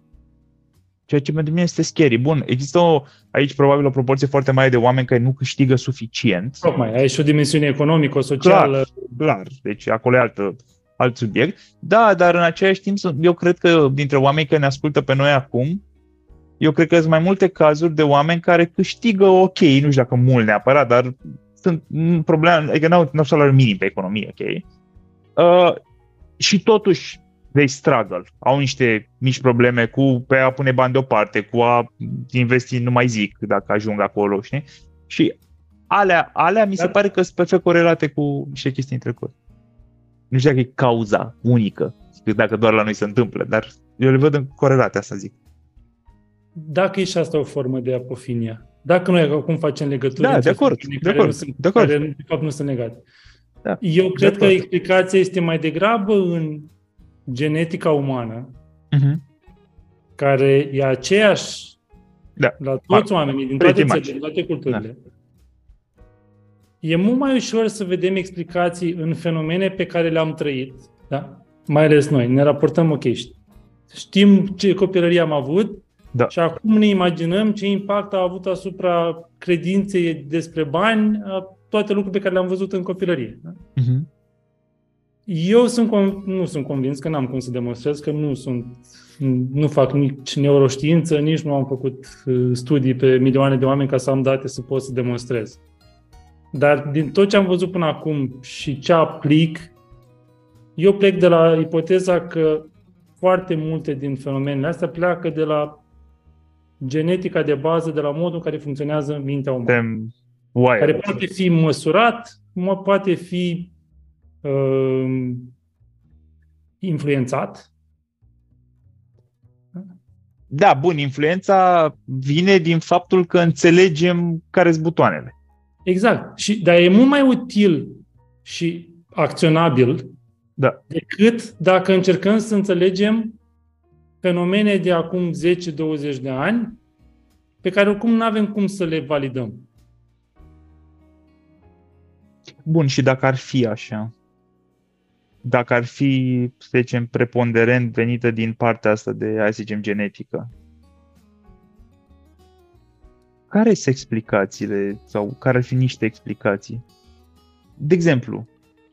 Ceea ce pentru mine este scary. Bun, există o, aici probabil o proporție foarte mare de oameni care nu câștigă suficient. Tocmai, ai și o dimensiune economică, socială. Clar, clar. Deci acolo e altă, alt subiect. Da, dar în același timp, eu cred că dintre oamenii care ne ascultă pe noi acum, eu cred că sunt mai multe cazuri de oameni care câștigă ok, nu știu dacă mult neapărat, dar sunt probleme, adică nu au salariu minim pe economie, ok? Uh, și totuși they struggle, au niște mici probleme cu pe a pune bani deoparte, cu a investi, nu mai zic dacă ajung acolo, știi? Și alea, alea mi se Dar... pare că sunt perfect corelate cu niște chestii în trecut. Nu știu dacă e cauza unică, dacă doar la noi se întâmplă, dar eu le văd în corelate, asta zic. Dacă e și asta o formă de apofinia, dacă noi acum facem legături da, de acord, de acord, sunt, de acord. care de fapt nu sunt legate. Da, Eu cred că explicația este mai degrabă în genetica umană, uh-huh. care e aceeași da. la toți oamenii din toate țările, din toate culturile. Da. E mult mai ușor să vedem explicații în fenomene pe care le-am trăit, da? mai ales noi. Ne raportăm, ok, știm ce copilărie am avut, da. Și acum ne imaginăm ce impact a avut asupra credinței despre bani toate lucrurile pe care le-am văzut în copilărie. Da? Uh-huh. Eu sunt, nu sunt convins că n-am cum să demonstrez că nu sunt, nu fac nici neuroștiință, nici nu am făcut uh, studii pe milioane de oameni ca să am date să pot să demonstrez. Dar din tot ce am văzut până acum și ce aplic, eu plec de la ipoteza că foarte multe din fenomenele astea pleacă de la genetica de bază de la modul în care funcționează mintea umană. Care poate fi măsurat, poate fi uh, influențat. Da, bun, influența vine din faptul că înțelegem care sunt butoanele. Exact. Și, dar e mult mai util și acționabil da. decât dacă încercăm să înțelegem fenomene de acum 10-20 de ani pe care oricum nu avem cum să le validăm. Bun, și dacă ar fi așa, dacă ar fi, să zicem, preponderent venită din partea asta de, hai să zicem, genetică, care sunt explicațiile sau care ar fi niște explicații? De exemplu,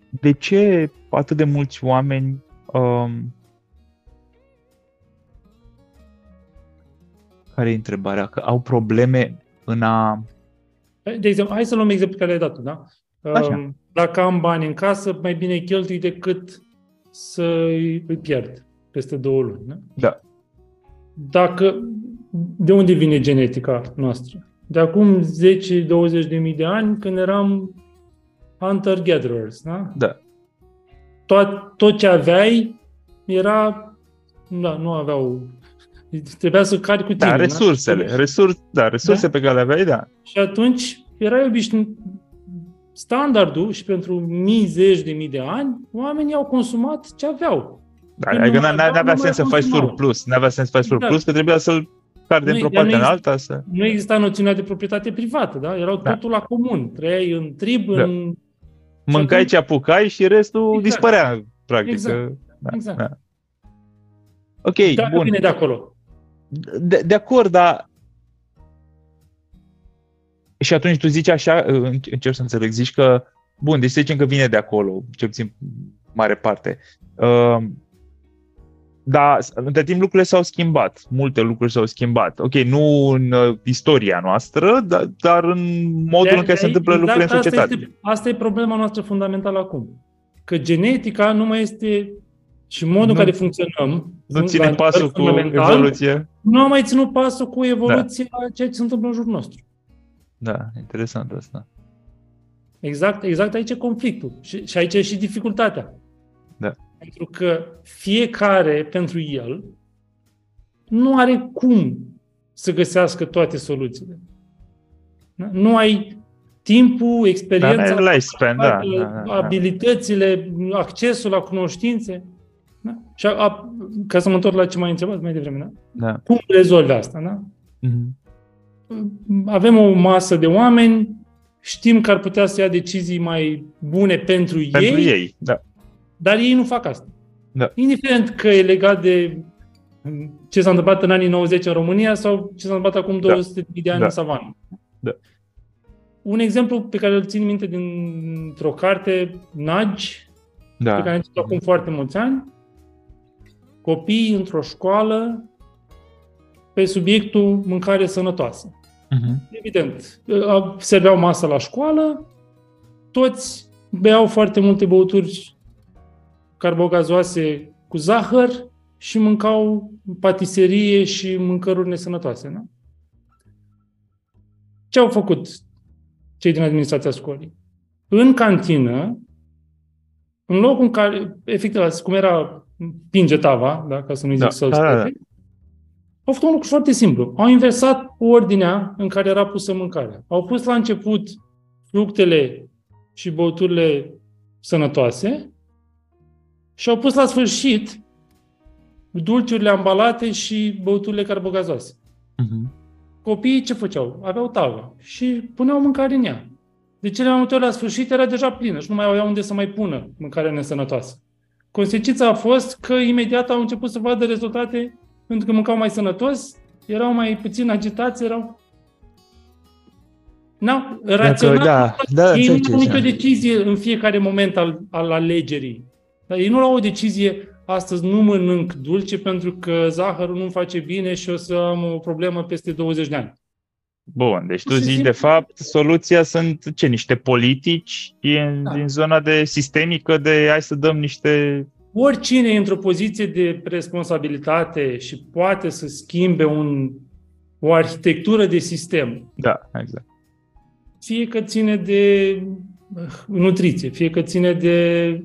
de ce atât de mulți oameni um, Care e întrebarea? Că au probleme în a... De exemplu, hai să luăm exemplu care le-ai dat da? Așa. Um, dacă am bani în casă, mai bine cheltui decât să îi pierd peste două luni. Da? da. Dacă, de unde vine genetica noastră? De acum 10-20 de mii de ani, când eram hunter-gatherers, da? Da. Tot, tot ce aveai era, da, nu aveau Trebuia să cari cu da, tine. Da, resursele. Da, Resurs, da resurse da? pe care le aveai, da. Și atunci era obișnuit standardul și pentru mii, zeci de mii de ani, oamenii au consumat ce aveau. Da, adică nu avea sens să faci surplus. Nu avea sens să faci surplus, exact. că trebuia să-l cari dintr-o parte în alta. Să... Nu exista noțiunea de proprietate privată, da? Erau da. totul la comun. Trăiai în trib, da. în... Mâncai ce apucai și restul exact. dispărea, practic. Exact. Da, exact. Da. Ok, Dacă bun. vine de acolo. De, de acord, dar și atunci tu zici așa, încerc să înțeleg, zici că, bun, deci să zicem că vine de acolo, ce puțin mare parte. Uh, dar între timp lucrurile s-au schimbat, multe lucruri s-au schimbat. Ok, nu în uh, istoria noastră, dar, dar în modul de, în care se întâmplă exact lucrurile în societate. Asta, este, asta e problema noastră fundamentală acum. că genetica nu mai este și modul în care funcționăm, nu ține pasul cu evoluția. Nu a mai ținut pasul cu evoluția da. ceea ce se întâmplă în jurul nostru. Da, interesant asta. Exact, exact aici e conflictul. Și, și aici e și dificultatea. Da. Pentru că fiecare, pentru el, nu are cum să găsească toate soluțiile. Da? Nu ai timpul, experiența, da, lifespan, da, da, da, abilitățile, accesul la cunoștințe. Da? Și a, a, ca să mă întorc la ce m-ai întrebat mai devreme, da? da. cum rezolvi asta? Da? Mm-hmm. Avem o masă de oameni, știm că ar putea să ia decizii mai bune pentru, pentru ei, ei da. dar ei nu fac asta. Da. Indiferent că e legat de ce s-a întâmplat în anii 90 în România sau ce s-a întâmplat acum 200 da. de ani da. în savană. Da. Un exemplu pe care îl țin minte dintr-o carte, Nagi, da. pe care am citit acum foarte mulți ani, copii într-o școală pe subiectul mâncare sănătoasă. Uh-huh. Evident, serveau masă la școală, toți beau foarte multe băuturi carbogazoase cu zahăr și mâncau patiserie și mâncăruri nesănătoase. Nu? Ce au făcut cei din administrația școlii? În cantină, în locul în care, efectiv, cum era pinge tava, da, ca să nu zic da, să da, da, da. Au făcut un lucru foarte simplu. Au inversat ordinea în care era pusă mâncarea. Au pus la început fructele și băuturile sănătoase și au pus la sfârșit dulciurile ambalate și băuturile carbogazoase. Uh-huh. Copiii ce făceau? Aveau tavă și puneau mâncare în ea. De cele mai multe ori la sfârșit era deja plină și nu mai aveau unde să mai pună mâncarea nesănătoasă. Consecința a fost că imediat au început să vadă rezultate pentru că mâncau mai sănătos, erau mai puțin agitați, erau... Nu, rațional, da, da, ei nu au nicio decizie în fiecare moment al, al alegerii. Dar ei nu au o decizie astăzi nu mănânc dulce pentru că zahărul nu-mi face bine și o să am o problemă peste 20 de ani. Bun, deci tu zici, de fapt, soluția sunt ce? Niște politici din, da. din zona de sistemică de hai să dăm niște... Oricine e într-o poziție de responsabilitate și poate să schimbe un, o arhitectură de sistem. Da, exact. Fie că ține de nutriție, fie că ține de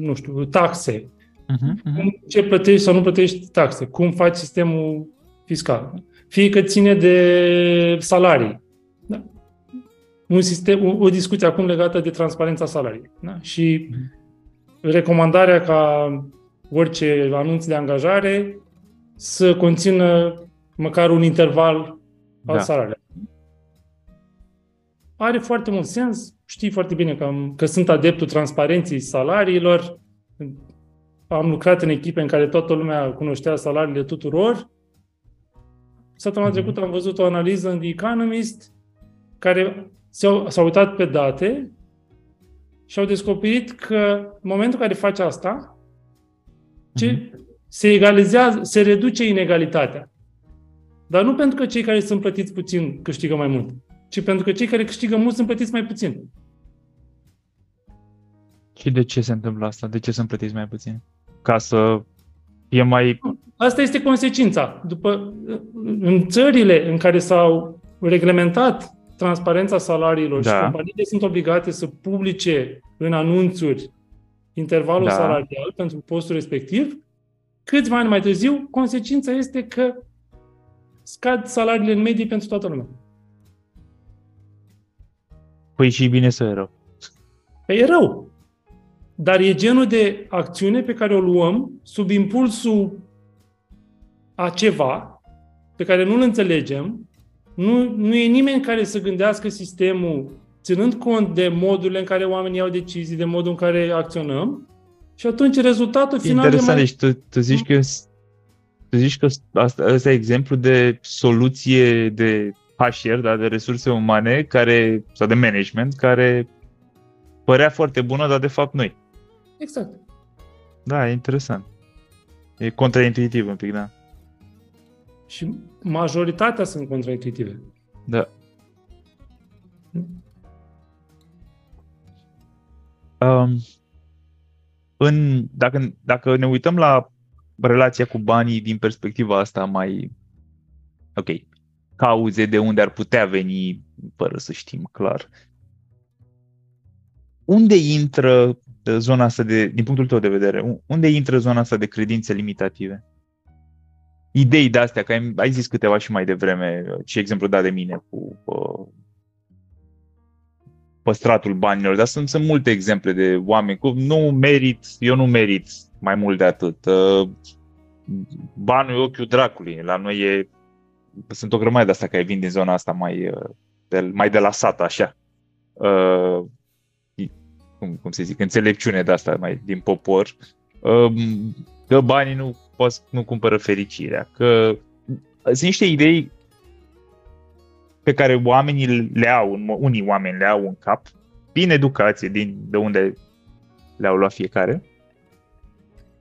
nu știu, taxe. Uh-huh, uh-huh. Ce plătești sau nu plătești taxe? Cum faci sistemul fiscal? Fie că ține de salarii. Da? Un sistem, o, o discuție acum legată de transparența salariei. Da? Și uh-huh. Recomandarea ca orice anunț de angajare să conțină măcar un interval al da. salariului. Are foarte mult sens, știi foarte bine că, am, că sunt adeptul transparenței salariilor. Am lucrat în echipe în care toată lumea cunoștea salariile tuturor. Săptămâna mhm. trecută am văzut o analiză în The Economist care s-au, s-au uitat pe date și au descoperit că în momentul în care faci asta, ce, mhm. se egalizează, se reduce inegalitatea. Dar nu pentru că cei care sunt plătiți puțin câștigă mai mult, ci pentru că cei care câștigă mult sunt plătiți mai puțin. Și de ce se întâmplă asta? De ce sunt plătiți mai puțin? Ca să fie mai... Asta este consecința. După, în țările în care s-au reglementat transparența salariilor da. și companiile sunt obligate să publice în anunțuri intervalul da. salarial pentru postul respectiv, câțiva ani mai târziu, consecința este că scad salariile în medie pentru toată lumea. Păi și bine să e rău. Păi e rău. Dar e genul de acțiune pe care o luăm sub impulsul a ceva pe care nu-l înțelegem. Nu, nu e nimeni care să gândească sistemul ținând cont de modurile în care oamenii iau decizii, de modul în care acționăm. Și atunci rezultatul final Interesant, e mai... deci tu, tu zici că tu zici că asta, asta e exemplu de soluție de HR, da, de resurse umane care, sau de management, care părea foarte bună, dar de fapt nu Exact. Da, e interesant. E contraintuitiv un pic, da. Și majoritatea sunt contraintuitive. Da. Um, în, dacă, dacă ne uităm la relația cu banii din perspectiva asta mai, ok, cauze de unde ar putea veni, fără să știm clar, unde intră zona asta de, din punctul tău de vedere, unde intră zona asta de credințe limitative? Idei de astea, că ai, ai zis câteva și mai devreme, și exemplu dat de mine cu uh, păstratul banilor, dar sunt, sunt multe exemple de oameni cu nu merit, eu nu merit mai mult de atât. Uh, banul e ochiul dracului, la noi e, sunt o grămadă de asta care vin din zona asta mai, uh, de, mai de la sat, așa. Uh, cum, cum să zic, înțelepciune de asta mai din popor, um, că banii nu, poți, nu cumpără fericirea, că sunt niște idei pe care oamenii le au, unii oameni le au în cap, din educație, din, de unde le-au luat fiecare,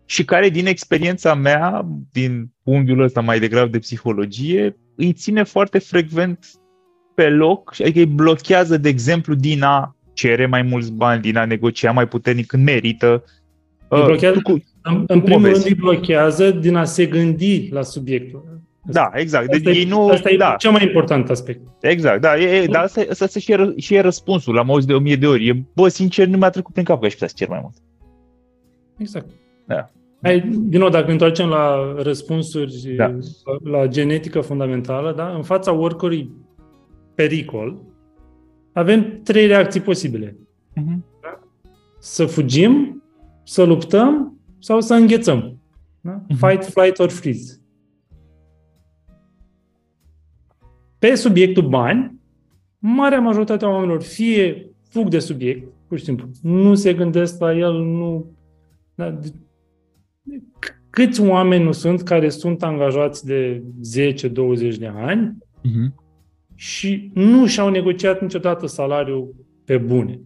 și care din experiența mea, din unghiul ăsta mai degrabă de psihologie, îi ține foarte frecvent pe loc, adică îi blochează, de exemplu, din a cere mai mulți bani, din a negocia mai puternic când merită. Îi blochează, cu, în, în primul rând îi blochează din a se gândi la subiectul. Da, exact. Asta, deci ei nu, asta e da. cel mai important aspect. Exact, da. E, e, dar asta, asta, asta și, e, și e răspunsul. L-am auzit de o mie de ori. E, bă, sincer, nu mi-a trecut prin cap că aș putea să cer mai mult. Exact. Da. Hai, din nou, dacă ne întoarcem la răspunsuri, Da. la, la genetică fundamentală, da? în fața oricărui pericol, avem trei reacții posibile. Mhm. Să fugim, să luptăm sau să înghețăm. Da? Mhm. Fight, flight or freeze. Pe subiectul bani, marea majoritate a oamenilor fie fug de subiect, pur și simplu, nu se gândesc la el, nu... Da, de- c- câți oameni nu sunt care sunt angajați de 10-20 de ani Mhm. și nu și-au negociat niciodată salariul pe bune.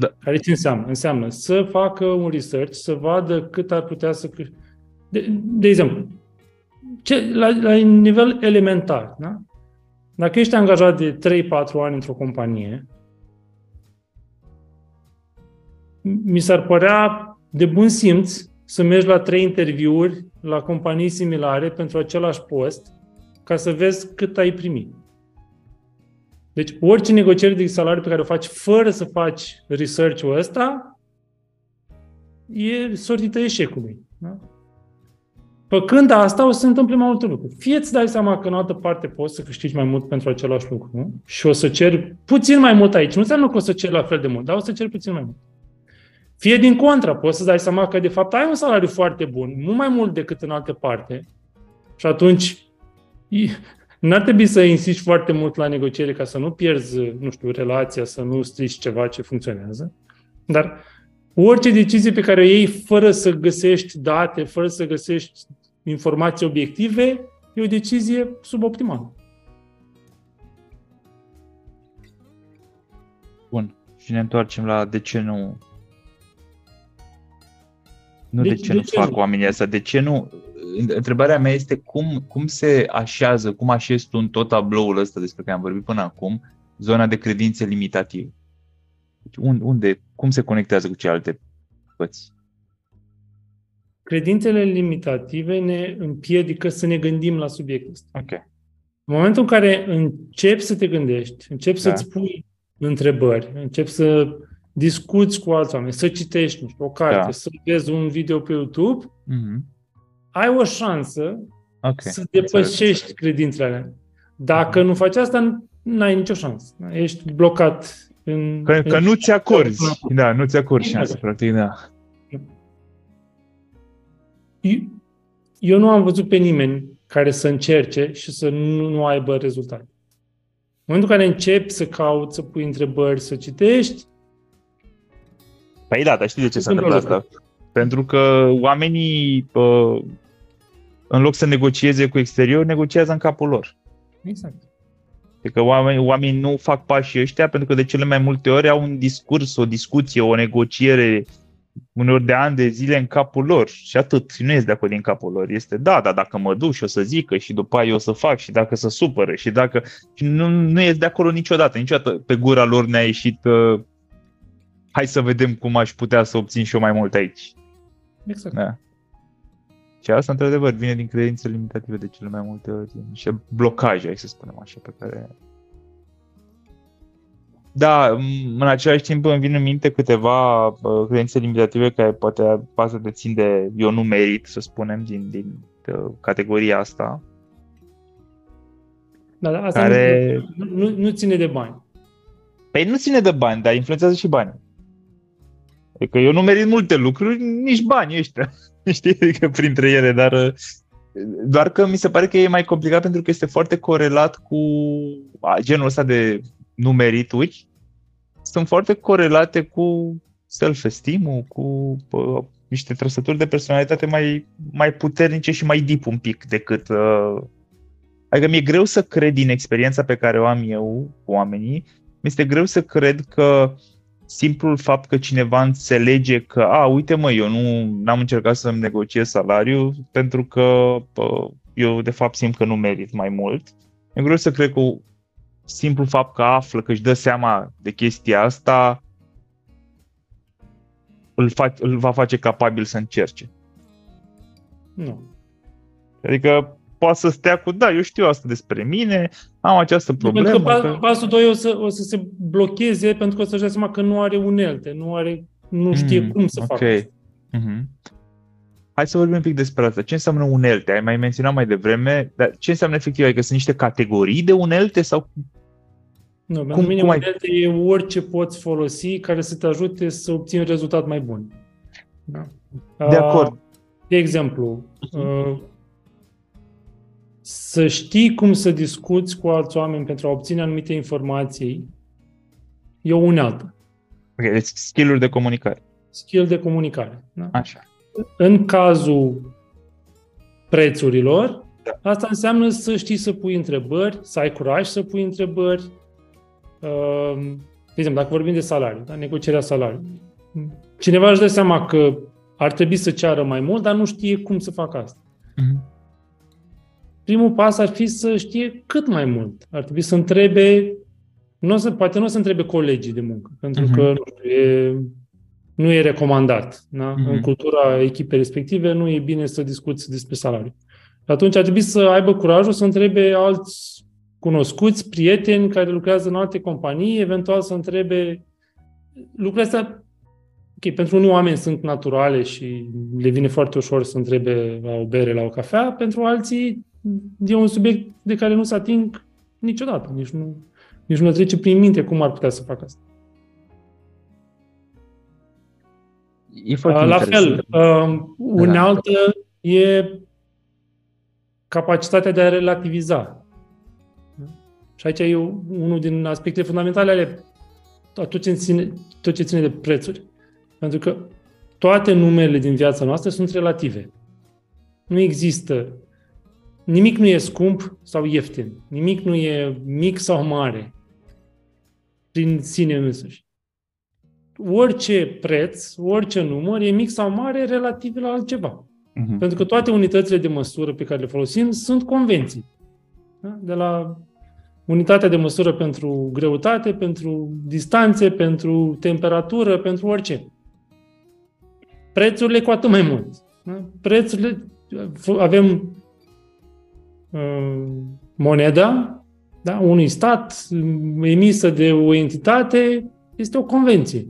Da. Care ce înseamnă? Înseamnă să facă un research, să vadă cât ar putea să câș- De, de exemplu, ce, la, la nivel elementar, da? Dacă ești angajat de 3-4 ani într-o companie, mi s-ar părea de bun simț să mergi la trei interviuri la companii similare pentru același post ca să vezi cât ai primit. Deci orice negociere de salariu pe care o faci fără să faci research-ul ăsta e sortită eșecului. Da? Făcând asta, o să se întâmple mai multe lucruri. Fie îți dai seama că în altă parte poți să câștigi mai mult pentru același lucru și o să ceri puțin mai mult aici. Nu înseamnă că o să ceri la fel de mult, dar o să ceri puțin mai mult. Fie din contra, poți să dai seama că de fapt ai un salariu foarte bun, mult mai mult decât în alte parte. Și atunci i- n-ar trebui să insisti foarte mult la negociere ca să nu pierzi, nu știu, relația, să nu strici ceva ce funcționează. Dar orice decizie pe care o iei fără să găsești date, fără să găsești informații obiective, e o decizie suboptimală. Bun. Și ne întoarcem la de ce nu... Nu de, De- ce de nu ce fac nu? oamenii asta, de ce nu... Întrebarea mea este cum, cum se așează, cum așezi tu în tot tabloul ăsta despre care am vorbit până acum, zona de credințe limitative. Deci unde, unde, cum se conectează cu celelalte părți? Credințele limitative ne împiedică să ne gândim la subiectul ăsta. Ok. În momentul în care începi să te gândești, începi Da. să-ți pui întrebări, începi să discuți cu alți oameni, să citești nu știu, o carte, Da. să vezi un video pe YouTube, Mm-hmm. Ai o șansă Ok. să depășești credințele alea. Dacă nu faci asta, nu ai nicio șansă. Ești blocat în... Că, că în- nu ți acorzi. Da, nu ți acorzi Exact. șansa, practic, da. Eu- Eu nu am văzut pe nimeni care să încerce și să nu, nu aibă rezultate. În momentul în care începi să cauți, să pui întrebări, să citești, Păi da, dar știi de ce se Întâmplă întâmplă asta? Pentru că oamenii, uh, în loc să negocieze cu exterior, negociază în capul lor. exact. Adică oamenii, oamenii nu fac pașii ăștia pentru că de cele mai multe ori au un discurs, o discuție, o negociere uneori de ani de zile în capul lor și atât. Și nu este de acolo din capul lor. Este da, dar dacă mă duc și o să zică și după aia eu o să fac și dacă să supără și dacă... Și nu, nu este de acolo niciodată. Niciodată pe gura lor ne-a ieșit uh, hai să vedem cum aș putea să obțin și eu mai mult aici. Exact. Da. Și asta, într-adevăr, vine din credințe limitative de cele mai multe ori, și blocaje, hai să spunem așa, pe care... Da, în același timp îmi vin în minte câteva uh, credințe limitative care poate pasă de țin de eu nu merit, să spunem, din, din uh, categoria asta. Da, da asta care... nu, nu, nu ține de bani. Păi nu ține de bani, dar influențează și banii. Adică eu nu merit multe lucruri, nici bani ăștia, știi, adică printre ele, dar uh, doar că mi se pare că e mai complicat pentru că este foarte corelat cu genul ăsta de nu merituri, sunt foarte corelate cu self-esteem-ul, cu pă, niște trăsături de personalitate mai, mai puternice și mai deep un pic decât... Uh, adică mi-e greu să cred din experiența pe care o am eu cu oamenii, mi-este greu să cred că simplul fapt că cineva înțelege că, a, uite mă, eu nu am încercat să-mi negociez salariul pentru că pă, eu de fapt simt că nu merit mai mult. E greu să cred că simplu fapt că află, că își dă seama de chestia asta, îl, fa- îl va face capabil să încerce. Nu. Adică poate să stea cu, da, eu știu asta despre mine, am această problemă. Pentru că, că... pasul 2 o să, o să se blocheze pentru că o să-și dea seama că nu are unelte, nu, are, nu știe mm, cum să okay. facă mm-hmm. Hai să vorbim un pic despre asta. Ce înseamnă unelte? Ai mai menționat mai devreme, dar ce înseamnă efectiv? Adică sunt niște categorii de unelte sau nu, cum, pentru mine cum ai... e orice poți folosi care să te ajute să obții un rezultat mai bun. Da? De acord. De exemplu, uh, să știi cum să discuți cu alți oameni pentru a obține anumite informații e o unealtă. Ok, deci skill de comunicare. Skill de comunicare. Da? Așa. În cazul prețurilor, da. asta înseamnă să știi să pui întrebări, să ai curaj să pui întrebări. Ehm, de exemplu, dacă vorbim de salariu, da? negocierea salariului. Cineva își dă seama că ar trebui să ceară mai mult, dar nu știe cum să facă asta. Mm-hmm primul pas ar fi să știe cât mai mult. Ar trebui să întrebe, nu o să, poate nu o să întrebe colegii de muncă, pentru uh-huh. că nu, știu, e, nu e recomandat. Da? Uh-huh. În cultura echipei respective nu e bine să discuți despre salariu. Atunci ar trebui să aibă curajul să întrebe alți cunoscuți, prieteni care lucrează în alte companii, eventual să întrebe lucrurile astea ok, pentru unii oameni sunt naturale și le vine foarte ușor să întrebe la o bere, la o cafea, pentru alții e un subiect de care nu se ating niciodată, nici nu, nici nu le trece prin minte cum ar putea să facă asta. E foarte La fel, uh, unealtă da. e capacitatea de a relativiza. Și aici e unul din aspectele fundamentale ale tot ce ține, tot ce ține de prețuri. Pentru că toate numerele din viața noastră sunt relative. Nu există nimic nu e scump sau ieftin. Nimic nu e mic sau mare prin sine însuși. Orice preț, orice număr e mic sau mare relativ la altceva. Uh-huh. Pentru că toate unitățile de măsură pe care le folosim sunt convenții. Da? De la unitatea de măsură pentru greutate, pentru distanțe, pentru temperatură, pentru orice. Prețurile cu atât mai mult. Da? Prețurile, avem Uh, moneda da, unui stat emisă de o entitate este o convenție.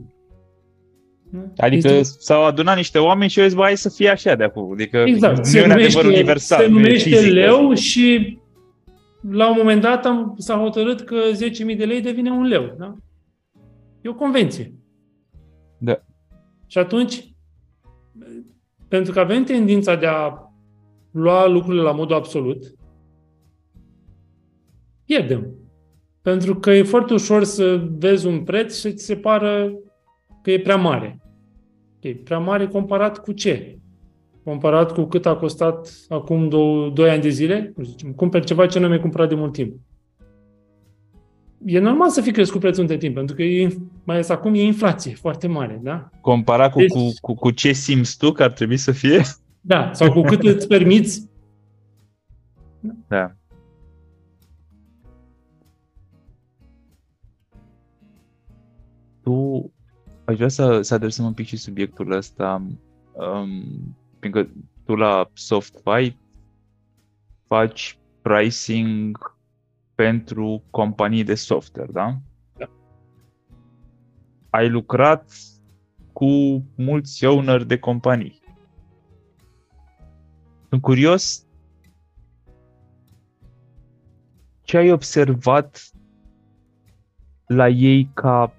Adică este... s-au adunat niște oameni și au zis, hai să fie așa de acum. Adică exact. se numește, universal, se numește fizic, leu și la un moment dat am, s-a hotărât că 10.000 de lei devine un leu. Da? E o convenție. Da. Și atunci, pentru că avem tendința de a lua lucrurile la modul absolut, pierdem. Pentru că e foarte ușor să vezi un preț și ți se pară că e prea mare. E prea mare comparat cu ce? Comparat cu cât a costat acum două, doi ani de zile? Nu zicem, cumperi ceva ce nu mi-ai cumpărat de mult timp. E normal să fi crescut prețul între timp, pentru că e, mai ales acum e inflație foarte mare, da? Comparat cu, deci, cu, cu, cu ce simți tu că ar trebui să fie? Da, sau cu cât îți permiți. Da. Tu aș vrea să, să adresăm un pic și subiectul ăsta, um, fiindcă tu la SoftFi faci pricing pentru companii de software, da? Da. Ai lucrat cu mulți owner de companii. Sunt curios ce ai observat la ei ca,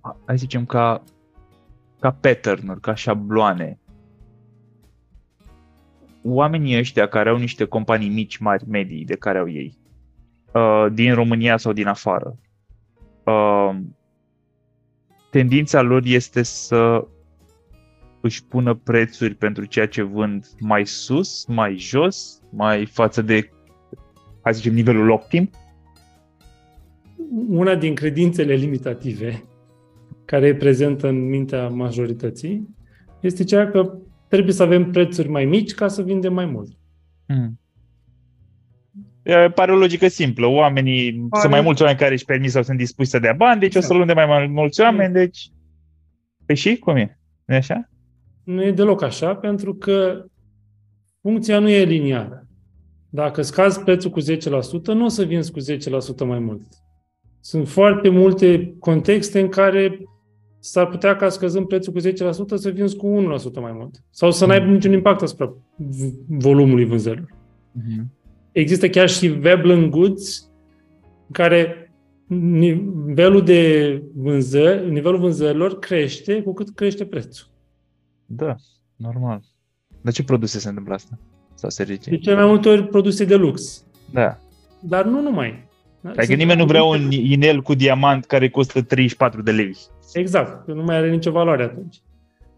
hai să zicem, ca, ca pattern ca șabloane. Oamenii ăștia care au niște companii mici, mari, medii, de care au ei, uh, din România sau din afară, uh, tendința lor este să își pună prețuri pentru ceea ce vând mai sus, mai jos, mai față de, hai să zicem, nivelul optim? Una din credințele limitative care e prezentă în mintea majorității este cea că trebuie să avem prețuri mai mici ca să vindem mai mult. Mm. Pare o logică simplă. Oamenii, Pare... sunt mai mulți oameni care își permit sau sunt dispuși să dea bani, deci exact. o să luăm de mai mulți oameni, deci... Păi și? Cum e? nu e așa? Nu e deloc așa, pentru că funcția nu e liniară. Dacă scazi prețul cu 10%, nu o să vinzi cu 10% mai mult. Sunt foarte multe contexte în care s-ar putea ca scăzând prețul cu 10% să vinzi cu 1% mai mult. Sau să n-aibă niciun impact asupra volumului vânzărilor. Uh-huh. Există chiar și Veblen Goods, în care nivelul de vânzări, nivelul vânzărilor crește cu cât crește prețul. Da, normal. De ce produse se întâmplă asta? Sau servicii? De cele mai multe ori produse de lux. Da. Dar nu numai. Da? Adică nimeni nu vrea un inel cu diamant care costă 34 de lei. Exact, că nu mai are nicio valoare atunci.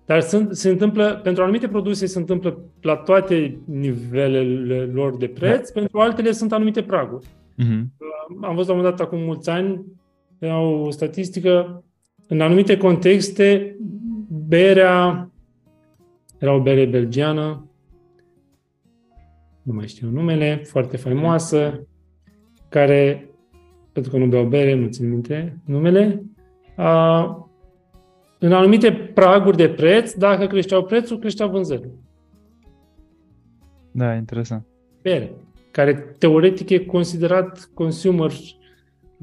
Dar sunt, se întâmplă, pentru anumite produse se întâmplă la toate nivelele lor de preț, da. pentru altele sunt anumite praguri. Uh-huh. Am văzut la un moment dat acum mulți ani, au o statistică, în anumite contexte, berea, era o bere belgiană, nu mai știu numele, foarte faimoasă, care, pentru că nu beau bere, nu țin minte numele, a, în anumite praguri de preț, dacă creșteau prețul, creșteau vânzările. Da, interesant. Bere, care teoretic e considerat consumer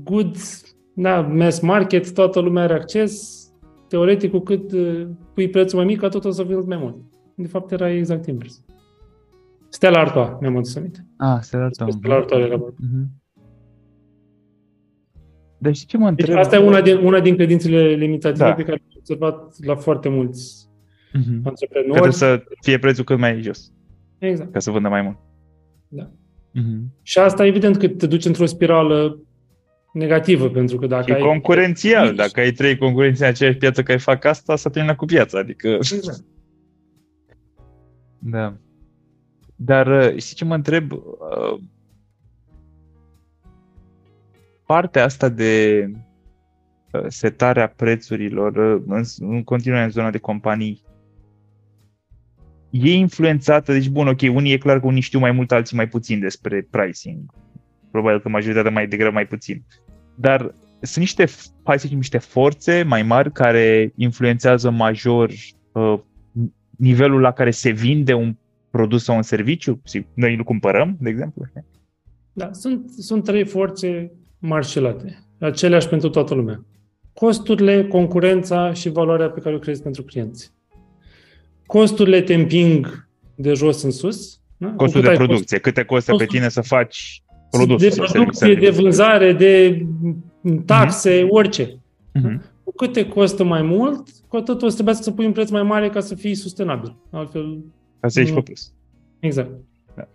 goods, da, mass market, toată lumea are acces, teoretic cu cât uh, pui prețul mai mic, tot o să vinzi mai mult. De fapt era exact invers. Stella Artois, mi-am adus aminte. Ah, Stella Artois. Stella Artois era uh-huh. Deci ce mă deci întreb... Deci asta e una din, una din credințele limitative da. pe care am observat la foarte mulți uh-huh. antreprenori. Că trebuie să fie prețul cât mai jos. Exact. Ca să vândă mai mult. Da. Uh-huh. Și asta evident că te duce într-o spirală negativă, pentru că dacă și ai... concurențial. Dacă ai trei concurenți în aceeași piață care fac asta, să termină cu piața. Adică... Exact. Da. Dar uh, știi ce mă întreb? Uh, partea asta de uh, setarea prețurilor uh, în, în continuare în zona de companii e influențată, deci bun, ok, unii e clar că unii știu mai mult, alții mai puțin despre pricing. Probabil că majoritatea mai degrabă mai puțin. Dar sunt niște, hai să zicem, niște forțe mai mari care influențează major uh, nivelul la care se vinde un produs sau un serviciu. Noi îl cumpărăm, de exemplu. Da, sunt, sunt trei forțe marșelate, aceleași pentru toată lumea. Costurile, concurența și valoarea pe care o creezi pentru clienți. Costurile te împing de jos în sus. Da? Costul de producție. Cost... Câte costă pe tine să faci produsul? De producție, de vânzare, de taxe, uh-huh. orice. Uh-huh. Cu câte costă mai mult, cu atât o să trebuie să pui un preț mai mare ca să fii sustenabil. Altfel... Ca să ieși pe plus. Exact. Da.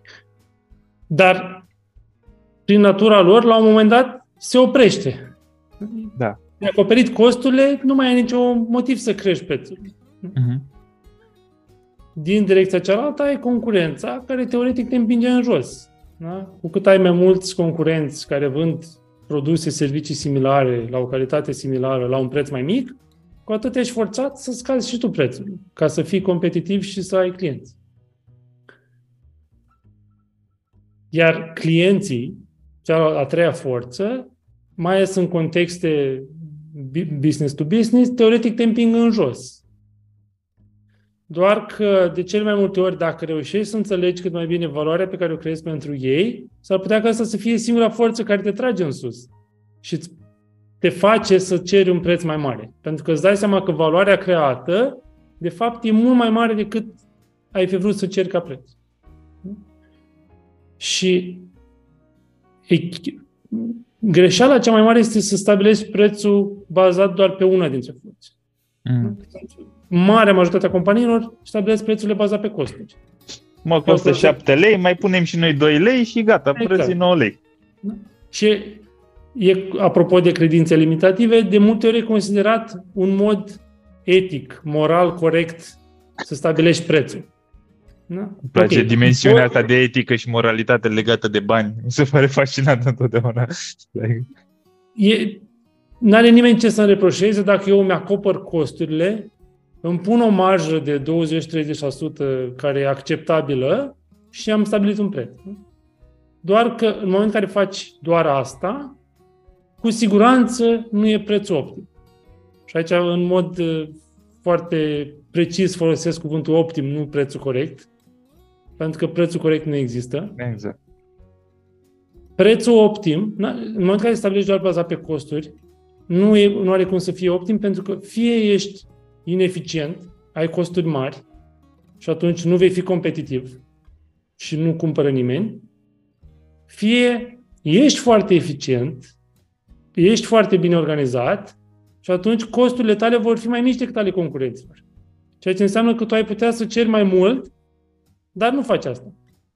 Dar prin natura lor, la un moment dat, se oprește. Da. De acoperit costurile, nu mai ai niciun motiv să crești prețul. Uh-huh. Din direcția cealaltă ai concurența care teoretic te împinge în jos. Da? Cu cât ai mai mulți concurenți care vând produse, servicii similare, la o calitate similară, la un preț mai mic, cu atât ești forțat să scazi și tu prețul, ca să fii competitiv și să ai clienți. Iar clienții cea a treia forță, mai ales în contexte business to business, teoretic te împing în jos. Doar că de cel mai multe ori, dacă reușești să înțelegi cât mai bine valoarea pe care o creezi pentru ei, s-ar putea ca asta să fie singura forță care te trage în sus și te face să ceri un preț mai mare. Pentru că îți dai seama că valoarea creată, de fapt, e mult mai mare decât ai fi vrut să ceri ca preț. Și e, greșeala cea mai mare este să stabilești prețul bazat doar pe una dintre funcții. Mm. Marea majoritatea companiilor stabilesc prețurile bazate pe costuri. Mă, costă 7 lei, mai punem și noi 2 lei și gata, exact. prețul 9 lei. Da? Și e, apropo de credințe limitative, de multe ori e considerat un mod etic, moral, corect să stabilești prețul. Da? Îmi place okay. dimensiunea asta de etică și moralitate legată de bani. Mi se pare fascinant întotdeauna. E, n-are nimeni ce să-mi reproșeze dacă eu mi-acopăr costurile, îmi pun o marjă de 20-30% care e acceptabilă și am stabilit un preț. Doar că în momentul în care faci doar asta, cu siguranță nu e prețul optim. Și aici, în mod uh, foarte precis, folosesc cuvântul optim, nu prețul corect, pentru că prețul corect nu există. Exact. Prețul optim, în momentul în care stabilești doar bazat pe costuri, nu, e, nu are cum să fie optim pentru că fie ești ineficient, ai costuri mari și atunci nu vei fi competitiv și nu cumpără nimeni, fie ești foarte eficient, ești foarte bine organizat și atunci costurile tale vor fi mai mici decât ale concurenților. Ceea ce înseamnă că tu ai putea să ceri mai mult, dar nu faci asta.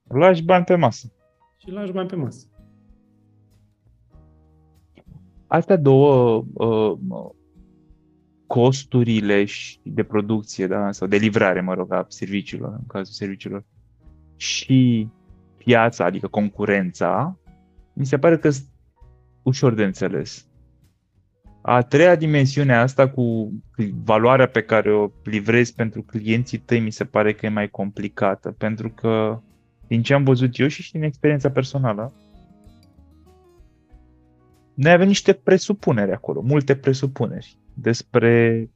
Lași bani pe masă. Și lași bani pe masă. Astea două uh, costurile de producție, da, sau de livrare, mă rog, a serviciilor, în cazul serviciilor, și piața, adică concurența, mi se pare că sunt ușor de înțeles. A treia dimensiune asta cu valoarea pe care o livrezi pentru clienții tăi mi se pare că e mai complicată, pentru că din ce am văzut eu și din experiența personală, noi avem niște presupuneri acolo, multe presupuneri despre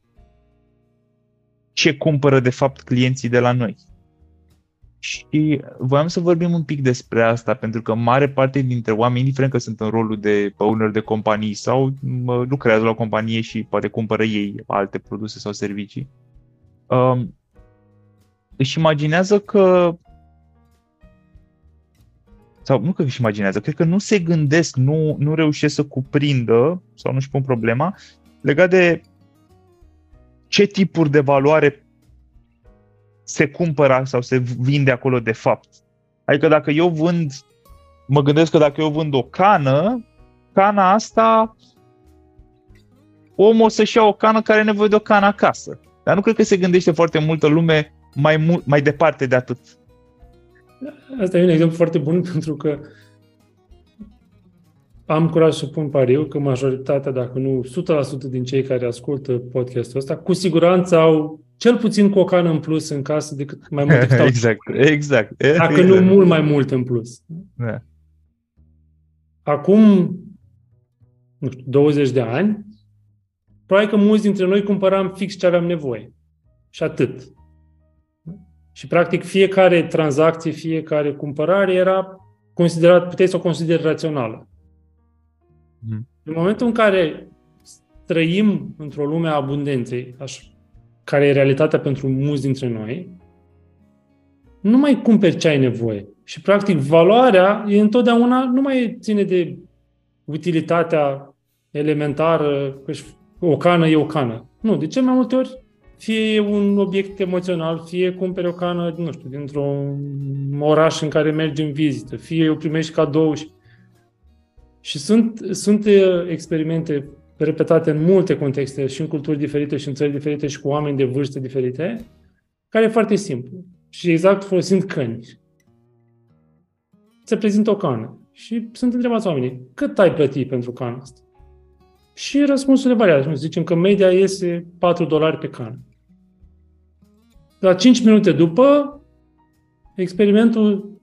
ce cumpără de fapt clienții de la noi. Și voiam să vorbim un pic despre asta, pentru că mare parte dintre oameni, indiferent că sunt în rolul de owner de companii sau lucrează la o companie și poate cumpără ei alte produse sau servicii, um, își imaginează că sau nu că își imaginează, cred că nu se gândesc, nu, nu reușesc să cuprindă sau nu-și pun problema legat de ce tipuri de valoare se cumpără sau se vinde acolo de fapt. Adică dacă eu vând, mă gândesc că dacă eu vând o cană, cana asta, omul o să-și ia o cană care are nevoie de o cană acasă. Dar nu cred că se gândește foarte multă lume mai, mult, mai departe de atât. Asta e un exemplu foarte bun pentru că am curaj să pun pariu că majoritatea, dacă nu 100% din cei care ascultă podcastul ăsta, cu siguranță au cel puțin cu o cană în plus în casă decât mai mult decât Exact, exact. Dacă exact. nu mult mai mult în plus. Da. Acum, nu știu, 20 de ani, probabil că mulți dintre noi cumpăram fix ce aveam nevoie. Și atât. Și practic fiecare tranzacție, fiecare cumpărare era considerat, puteai să o consideri rațională. Mm. În momentul în care trăim într-o lume a abundenței, așa, care e realitatea pentru mulți dintre noi, nu mai cumperi ce ai nevoie. Și, practic, valoarea e întotdeauna, nu mai ține de utilitatea elementară, că o cană e o cană. Nu, de ce mai multe ori fie e un obiect emoțional, fie cumperi o cană, nu știu, dintr-un oraș în care mergi în vizită, fie o primești cadou și... Și sunt, sunt experimente repetate în multe contexte și în culturi diferite și în țări diferite și cu oameni de vârste diferite, care e foarte simplu. Și exact folosind căni. Se prezintă o cană și sunt întrebați oamenii, cât ai plătit pentru cana asta? Și răspunsurile variază. Zicem că media iese 4 dolari pe cană. La 5 minute după, experimentul,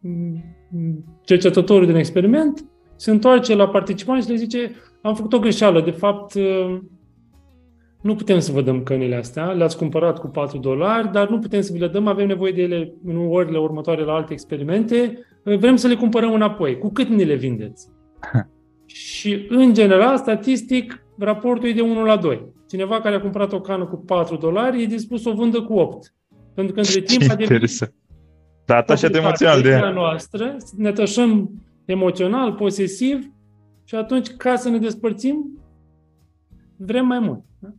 cercetătorul din experiment se întoarce la participanți și le zice am făcut o greșeală. De fapt, nu putem să vă dăm cănile astea, le-ați cumpărat cu 4 dolari, dar nu putem să vi le dăm, avem nevoie de ele în orele următoare la alte experimente, vrem să le cumpărăm înapoi. Cu cât ne le vindeți? și, în general, statistic, raportul e de 1 la 2. Cineva care a cumpărat o cană cu 4 dolari e dispus să o vândă cu 8. Pentru că între timp a devenit da, atașat emoțional de ea. noastră, ne atașăm emoțional, posesiv și atunci, ca să ne despărțim, vrem mai mult. Da,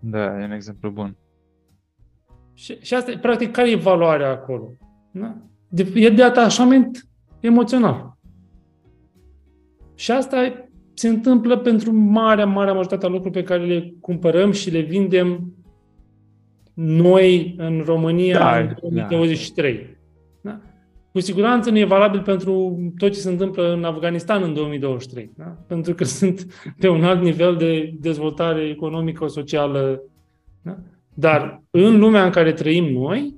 da e un exemplu bun. Și, și asta, practic, care e valoarea acolo? Da? De, e de atașament emoțional. Și asta se întâmplă pentru marea, marea majoritatea lucruri pe care le cumpărăm și le vindem noi în România da, în 2023. Da. Da? Cu siguranță nu e valabil pentru tot ce se întâmplă în Afganistan în 2023, da? pentru că sunt pe un alt nivel de dezvoltare economică, socială. Da? Dar în lumea în care trăim noi,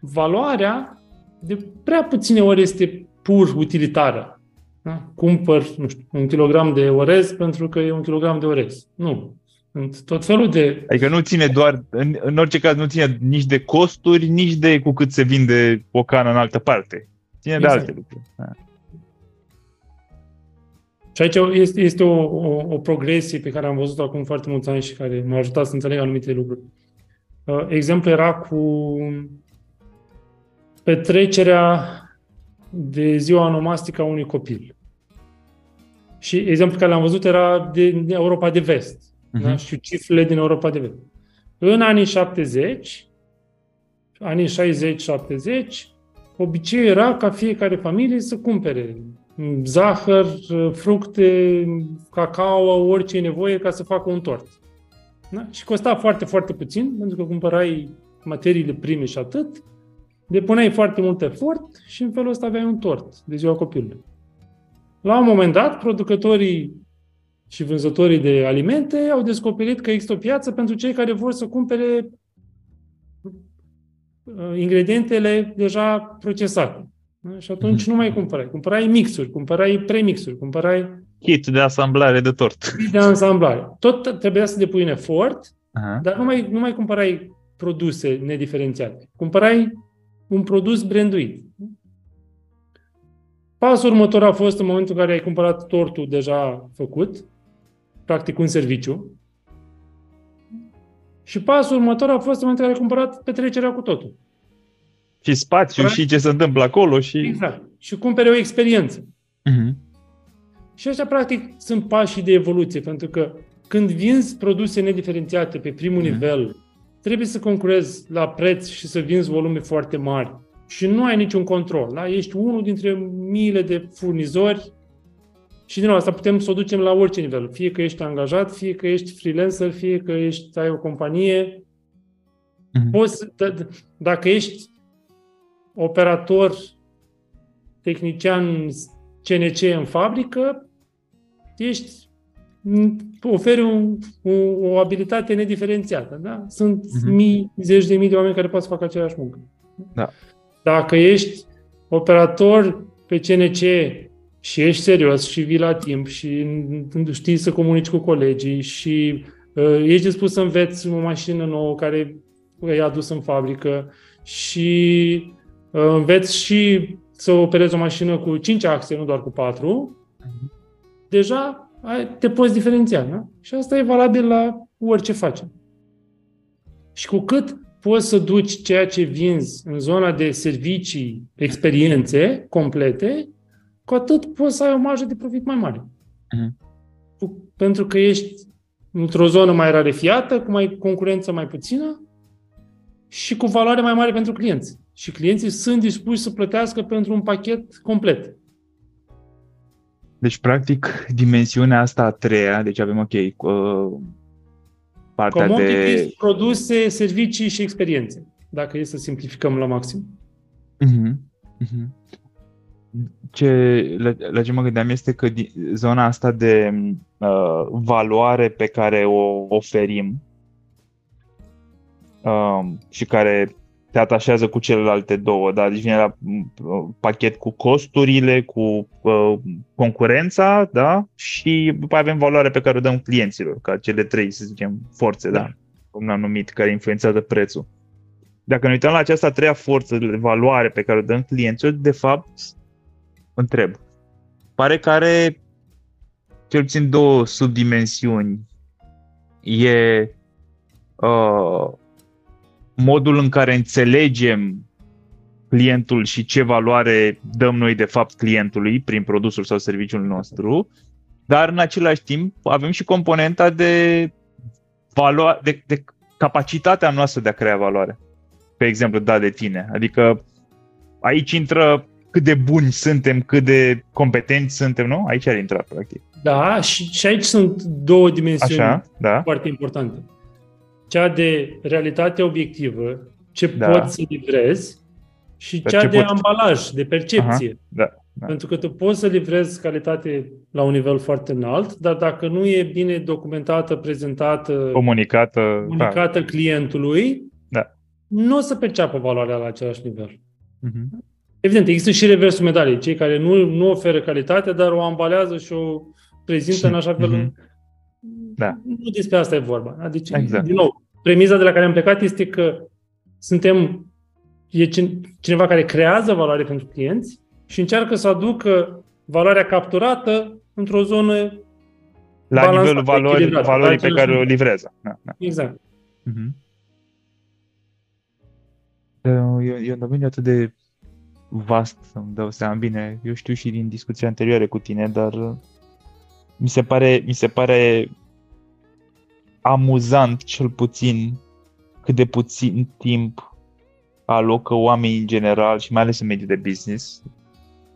valoarea de prea puține ori este pur utilitară. Da? Cumpăr, nu știu, un kilogram de orez pentru că e un kilogram de orez. Nu. Sunt tot felul de... Adică nu ține doar, în, în orice caz, nu ține nici de costuri, nici de cu cât se vinde o cană în altă parte. Ține exact. de alte lucruri. Da. Și aici este, este o, o, o progresie pe care am văzut-o acum foarte mulți ani și care m-a ajutat să înțeleg anumite lucruri. Uh, exemplu era cu petrecerea de ziua nomastică a unui copil. Și exemplu care l-am văzut era de Europa de Vest. Uh-huh. Da? Și cifrele din Europa de Vest. În anii 70, anii 60-70, obiceiul era ca fiecare familie să cumpere zahăr, fructe, cacao, orice e nevoie ca să facă un tort. Da? Și costa foarte, foarte puțin, pentru că cumpărai materiile prime și atât, depuneai foarte mult efort și în felul ăsta aveai un tort de ziua copilului. La un moment dat, producătorii și vânzătorii de alimente au descoperit că există o piață pentru cei care vor să cumpere uh, ingredientele deja procesate. Da? Și atunci mm-hmm. nu mai cumpărai. Cumpărai mixuri, cumpărai premixuri, cumpărai... Kit de asamblare de tort. Kit de asamblare. Tot trebuia să depui un efort, uh-huh. dar nu mai, nu mai cumpărai produse nediferențiate. Cumpărai un produs branduit. Pasul următor a fost în momentul în care ai cumpărat tortul deja făcut, practic un serviciu. Și pasul următor a fost în momentul în care ai cumpărat petrecerea cu totul. Și spațiu Practic, și ce se întâmplă acolo. și Exact. Și cumpere o experiență. Uh-huh. Și așa, practic, sunt pașii de evoluție, pentru că când vinzi produse nediferențiate pe primul uh-huh. nivel, trebuie să concurezi la preț și să vinzi volume foarte mari. Și nu ai niciun control. Da? Ești unul dintre miile de furnizori și din nou, asta putem să o ducem la orice nivel. Fie că ești angajat, fie că ești freelancer, fie că ești, ai o companie. Mm-hmm. Poți, d- d- dacă ești operator, tehnician CNC în fabrică, ești oferi un, o, o abilitate nediferențiată. Da? Sunt mm-hmm. mii, zeci de mii de oameni care pot să facă aceeași muncă. Da. Dacă ești operator pe CNC și ești serios și vii la timp și știi să comunici cu colegii și uh, ești dispus să înveți o mașină nouă care e adus în fabrică și uh, înveți și să operezi o mașină cu 5 axe, nu doar cu 4, uh-huh. deja ai, te poți diferenția. Nu? Și asta e valabil la orice facem. Și cu cât poți să duci ceea ce vinzi în zona de servicii, experiențe complete, cu atât poți să ai o marjă de profit mai mare. Uh-huh. Pentru că ești într-o zonă mai rarefiată, cu mai concurență mai puțină și cu valoare mai mare pentru clienți. Și clienții sunt dispuși să plătească pentru un pachet complet. Deci, practic, dimensiunea asta a treia, deci avem, ok, uh, partea de... produse, servicii și experiențe, dacă e să simplificăm la maxim. Uh-huh. Uh-huh ce, la, la ce mă gândeam este că zona asta de uh, valoare pe care o oferim uh, și care te atașează cu celelalte două, da? Deci vine la uh, pachet cu costurile, cu uh, concurența, da? Și după avem valoarea pe care o dăm clienților, ca cele trei, să zicem, forțe, da? da? Cum am numit, care influențează prețul. Dacă ne uităm la această a treia forță de valoare pe care o dăm clienților, de fapt, întreb. Pare că are cel puțin două subdimensiuni. E uh, modul în care înțelegem clientul și ce valoare dăm noi de fapt clientului prin produsul sau serviciul nostru, dar în același timp avem și componenta de, valoare, de, de capacitatea noastră de a crea valoare. Pe exemplu, da de tine. Adică aici intră cât de buni suntem, cât de competenți suntem, nu? Aici ar intra, practic. Da, și, și aici sunt două dimensiuni Așa, da. foarte importante cea de realitate obiectivă, ce da. poți să livrezi, și cea ce de pot... ambalaj, de percepție. Aha, da, da. Pentru că tu poți să livrezi calitate la un nivel foarte înalt, dar dacă nu e bine documentată, prezentată, comunicată, comunicată da. clientului, da. nu o să perceapă valoarea la același nivel. Uh-huh. Evident, există și reversul medaliei, cei care nu, nu oferă calitate, dar o ambalează și o prezintă în așa fel uh-huh. Da. Nu despre asta e vorba. Deci, exact. din nou, premiza de la care am plecat este că suntem, e cineva care creează valoare pentru clienți și încearcă să aducă valoarea capturată într-o zonă la nivelul valori, valorii pe care o livrează. Da, da. Exact. Uh-huh. E, e un domeniu atât de vast să-mi dau seama. Bine, eu știu și din discuții anterioare cu tine, dar mi se pare, mi se pare amuzant cel puțin cât de puțin timp alocă oamenii în general și mai ales în mediul de business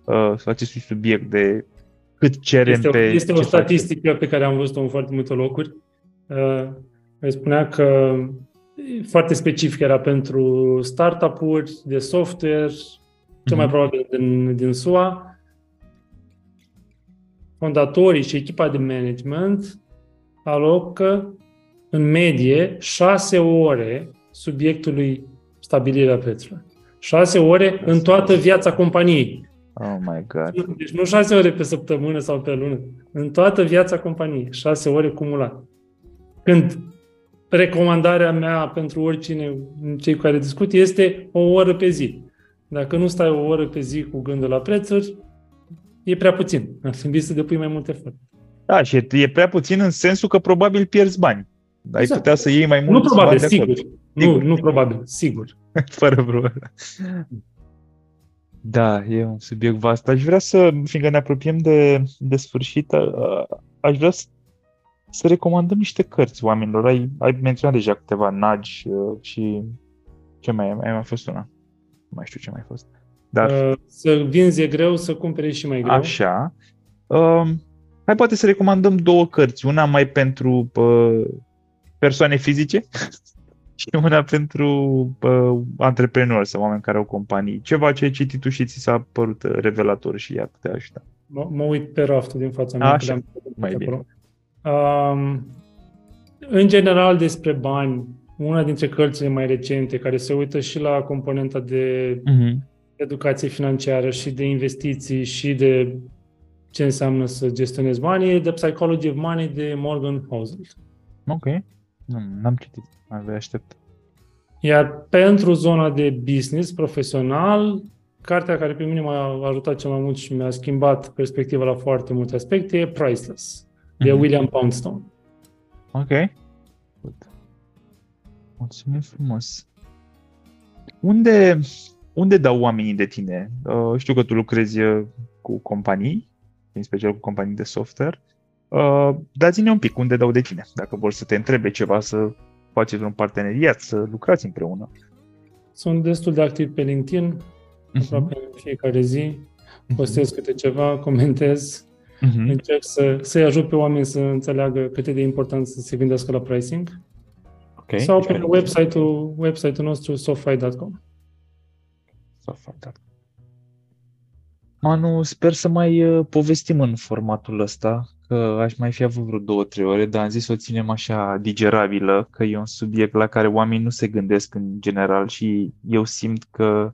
uh, acestui subiect de cât cerem este pe... O, este o statistică face. pe care am văzut-o în foarte multe locuri. Uh, spunea că foarte specific era pentru startup-uri de software, cel mai mhm. probabil din, din SUA. Fondatorii și echipa de management alocă în medie, șase ore subiectului stabilirea prețului. Șase ore în toată viața companiei. Oh my God. Deci nu șase ore pe săptămână sau pe lună. În toată viața companiei. Șase ore cumulat. Când recomandarea mea pentru oricine, cei cu care discut, este o oră pe zi. Dacă nu stai o oră pe zi cu gândul la prețuri, e prea puțin. Ar trebui să depui mai mult efort. Da, și e prea puțin în sensul că probabil pierzi bani. Ai exact. putea să iei mai mult. Nu probabil, sigur. sigur. Nu, nu probabil, sigur. Fără probleme. Da, e un subiect vast. Aș vrea să, fiindcă ne apropiem de, de sfârșit, aș vrea să, să recomandăm niște cărți oamenilor. Ai, ai menționat deja câteva nagi și ce mai, mai mai fost una? Nu mai știu ce mai fost. Dar... Uh, să vinzi e greu, să cumperi și mai greu. Așa. Uh, hai poate să recomandăm două cărți. Una mai pentru uh, persoane fizice și una pentru uh, antreprenori sau oameni care au companii. Ceva ce ai citit tu și ți s-a părut revelator și i-ar putea ajuta. Mă, mă uit pe raftul din fața mea. Așa, mai bine. Um, în general despre bani, una dintre cărțile mai recente care se uită și la componenta de uh-huh. educație financiară și de investiții și de ce înseamnă să gestionezi banii, The Psychology of Money de Morgan Housel. Ok. Nu, n-am citit. Mai aștept. Iar pentru zona de business profesional, cartea care pe mine m-a ajutat cel mai mult și mi-a schimbat perspectiva la foarte multe aspecte e Priceless, de mm-hmm. William Poundstone. Ok. Good. Mulțumim frumos. Unde, unde dau oamenii de tine? Uh, știu că tu lucrezi uh, cu companii, în special cu companii de software. Uh, dați-ne un pic unde dau de tine, dacă vor să te întrebe ceva, să faceți un parteneriat, să lucrați împreună. Sunt destul de activ pe LinkedIn, uh-huh. aproape în fiecare zi, mhm. postez uh-huh. câte ceva, comentez, uh-huh. încerc să, să-i ajut pe oameni să înțeleagă cât e de important să se gândească la pricing. Okay. Sau pe website-ul, website-ul nostru softfy.com. Softfy.com Manu, sper să mai uh, povestim în formatul ăsta, că aș mai fi avut vreo două, trei ore, dar am zis să o ținem așa digerabilă, că e un subiect la care oamenii nu se gândesc în general și eu simt că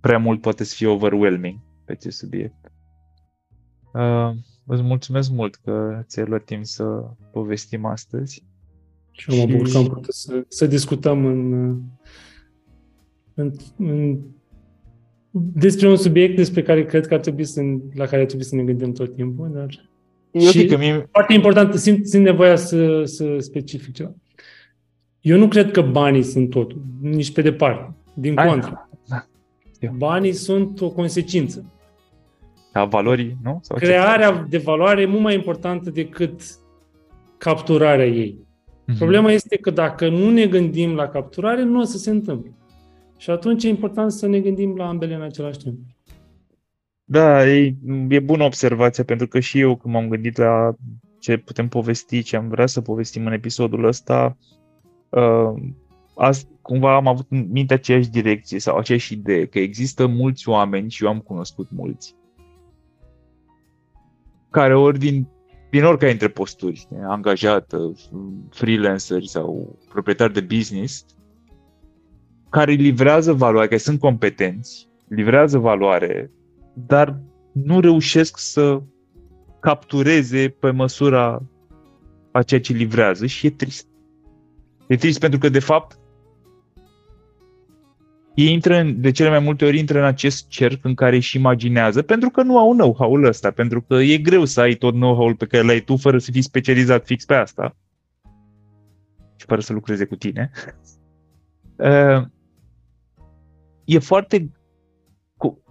prea mult poate să fie overwhelming pe acest subiect. Uh, îți mulțumesc mult că ți-ai luat timp să povestim astăzi. Și eu mă bucur că am putut să, să discutăm în, în, în, despre un subiect despre care cred că ar trebui să, la care ar trebui să ne gândim tot timpul, dar eu și că mie... foarte important, simt, simt nevoia să, să specific ceva. Eu nu cred că banii sunt totul, nici pe departe. Din Hai, contră. Da. Banii sunt o consecință. A valorii, nu? Sau Crearea ce? de valoare e mult mai importantă decât capturarea ei. Mm-hmm. Problema este că dacă nu ne gândim la capturare, nu o să se întâmple. Și atunci e important să ne gândim la ambele în același timp. Da, e, e bună observația, pentru că și eu când m-am gândit la ce putem povesti, ce am vrea să povestim în episodul ăsta, uh, azi, cumva am avut în minte aceeași direcție sau aceeași idee, că există mulți oameni și eu am cunoscut mulți, care ori din, din oricare dintre posturi, angajat, freelancer sau proprietar de business, care livrează valoare, care sunt competenți, livrează valoare dar nu reușesc să captureze pe măsura a ceea ce livrează și e trist. E trist pentru că, de fapt, ei intră în, de cele mai multe ori intră în acest cerc în care își imaginează, pentru că nu au know-how-ul ăsta, pentru că e greu să ai tot know-how-ul pe care l-ai tu fără să fii specializat fix pe asta și fără să lucreze cu tine. Uh, e foarte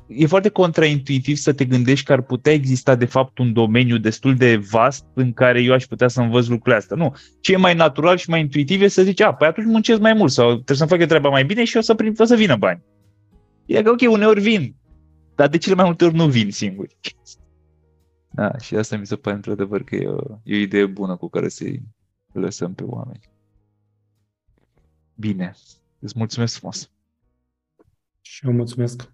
e foarte contraintuitiv să te gândești că ar putea exista de fapt un domeniu destul de vast în care eu aș putea să învăț lucrurile astea. Nu. Ce e mai natural și mai intuitiv e să zici, a, păi atunci muncesc mai mult sau trebuie să-mi fac eu treaba mai bine și o să, prim, o să vină bani. E că, ok, uneori vin, dar de cele mai multe ori nu vin singuri. Da, și asta mi se pare într-adevăr că e o, e o idee bună cu care să-i lăsăm pe oameni. Bine, îți mulțumesc frumos. Și eu mulțumesc.